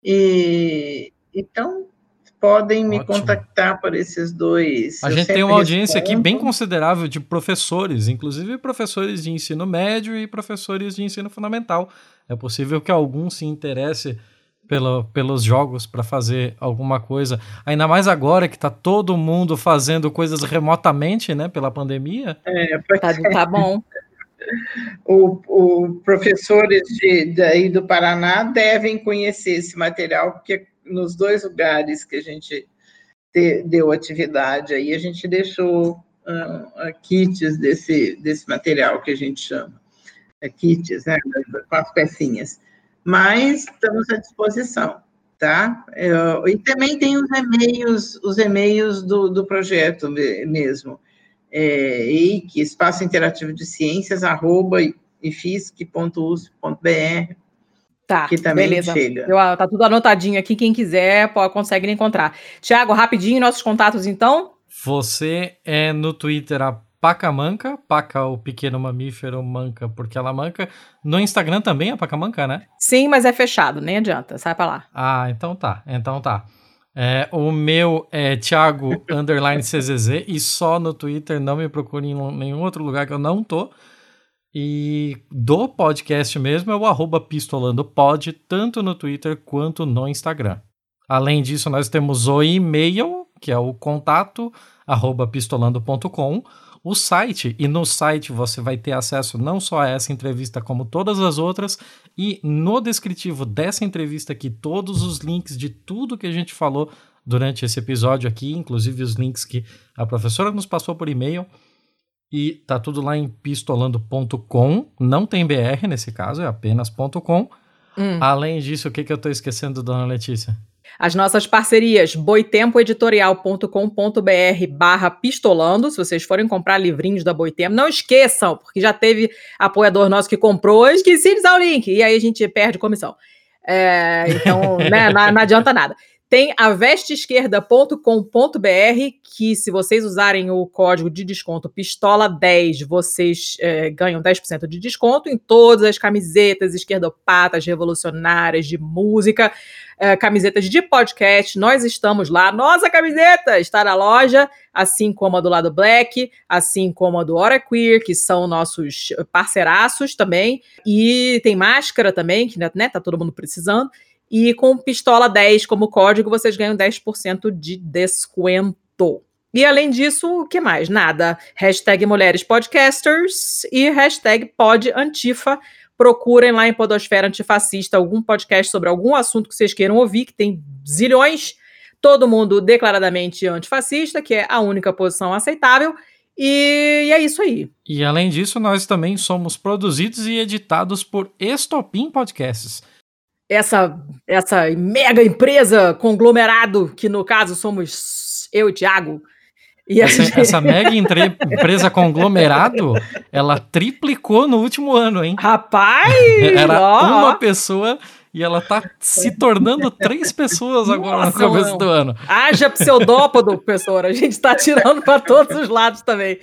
E, então, podem me Ótimo. contactar por esses dois. A Eu gente tem uma audiência respondo. aqui bem considerável de professores, inclusive professores de ensino médio e professores de ensino fundamental. É possível que algum se interesse pelo, pelos jogos para fazer alguma coisa. Ainda mais agora que está todo mundo fazendo coisas remotamente, né, pela pandemia. É, tá, tá bom. O, o, professores de, daí do Paraná devem conhecer esse material, porque nos dois lugares que a gente te, deu atividade, aí a gente deixou uh, kits desse, desse material que a gente chama, uh, kits, né, com as pecinhas. Mas estamos à disposição, tá? Eu, e também tem os e-mails, os e-mails do, do projeto mesmo. É, EIC, Espaço Interativo de Ciências, arroba ifisc.usp.br, Tá, que também beleza. chega. Eu, tá tudo anotadinho aqui, quem quiser pode, consegue encontrar. Tiago, rapidinho, nossos contatos então? Você é no Twitter a Pacamanca, Paca o pequeno mamífero manca porque ela manca. No Instagram também é Pacamanca, né? Sim, mas é fechado, nem adianta, sai pra lá. Ah, então tá, então tá. É, o meu é Thiago underline CZZ e só no Twitter, não me procure em nenhum outro lugar que eu não tô. E do podcast mesmo é o arroba pistolandopod, tanto no Twitter quanto no Instagram. Além disso, nós temos o e-mail, que é o contato arroba pistolando.com, o site, e no site você vai ter acesso não só a essa entrevista, como todas as outras, e no descritivo dessa entrevista aqui, todos os links de tudo que a gente falou durante esse episódio aqui, inclusive os links que a professora nos passou por e-mail. E tá tudo lá em pistolando.com. Não tem BR nesse caso, é apenas .com. Hum. Além disso, o que, que eu tô esquecendo, dona Letícia? As nossas parcerias, boitempoeditorial.com.br barra pistolando, se vocês forem comprar livrinhos da Boitempo, não esqueçam, porque já teve apoiador nosso que comprou, esqueci de usar o link, e aí a gente perde comissão. É, então, né, não, não adianta nada. Tem a vesteesquerda.com.br, que se vocês usarem o código de desconto pistola10, vocês é, ganham 10% de desconto em todas as camisetas esquerdopatas, revolucionárias, de música, é, camisetas de podcast. Nós estamos lá. Nossa camiseta está na loja, assim como a do lado Black, assim como a do Hora Queer, que são nossos parceiraços também. E tem máscara também, que né, tá todo mundo precisando. E com Pistola 10 como código, vocês ganham 10% de desconto. E além disso, o que mais? Nada. Hashtag Mulheres Podcasters e hashtag PodAntifa. Procurem lá em Podosfera Antifascista algum podcast sobre algum assunto que vocês queiram ouvir, que tem zilhões. Todo mundo declaradamente antifascista, que é a única posição aceitável. E, é isso aí. E além disso, nós também somos produzidos e editados por Estopim Podcasts essa, essa mega empresa, conglomerado, que no caso somos eu e Thiago, E essa, gente... essa mega empresa conglomerado, ela triplicou no último ano, hein? Rapaz! Era ó, uma pessoa e ela tá se tornando três pessoas agora Nossa, no começo não. do ano. Haja pseudópodo, professor. A gente tá tirando para todos os lados também.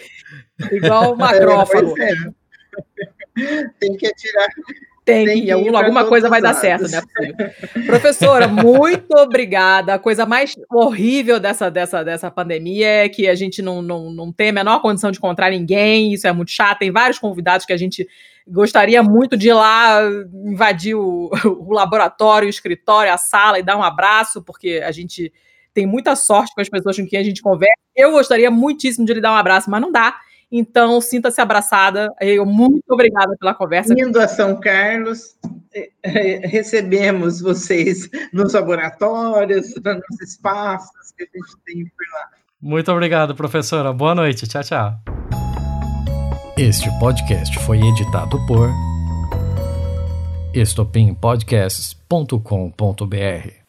Igual o macrófago. É, é. Tem que atirar tem, tem que alguma, alguma coisa vai dar certo, né? Professora, muito obrigada. A coisa mais horrível dessa, dessa, dessa pandemia é que a gente não, não, não tem a menor condição de encontrar ninguém, isso é muito chato. Tem vários convidados que a gente gostaria muito de ir lá invadir o, o laboratório, o escritório, a sala e dar um abraço, porque a gente tem muita sorte com as pessoas com quem a gente conversa. Eu gostaria muitíssimo de lhe dar um abraço, mas não dá. Então, sinta-se abraçada. Eu muito obrigada pela conversa. Indo a São Carlos, eh, eh, recebemos vocês nos laboratórios, nos espaços que a gente tem por lá. Muito obrigado, professora. Boa noite. Tchau, tchau. Este podcast foi editado por estopimpodcasts.com.br.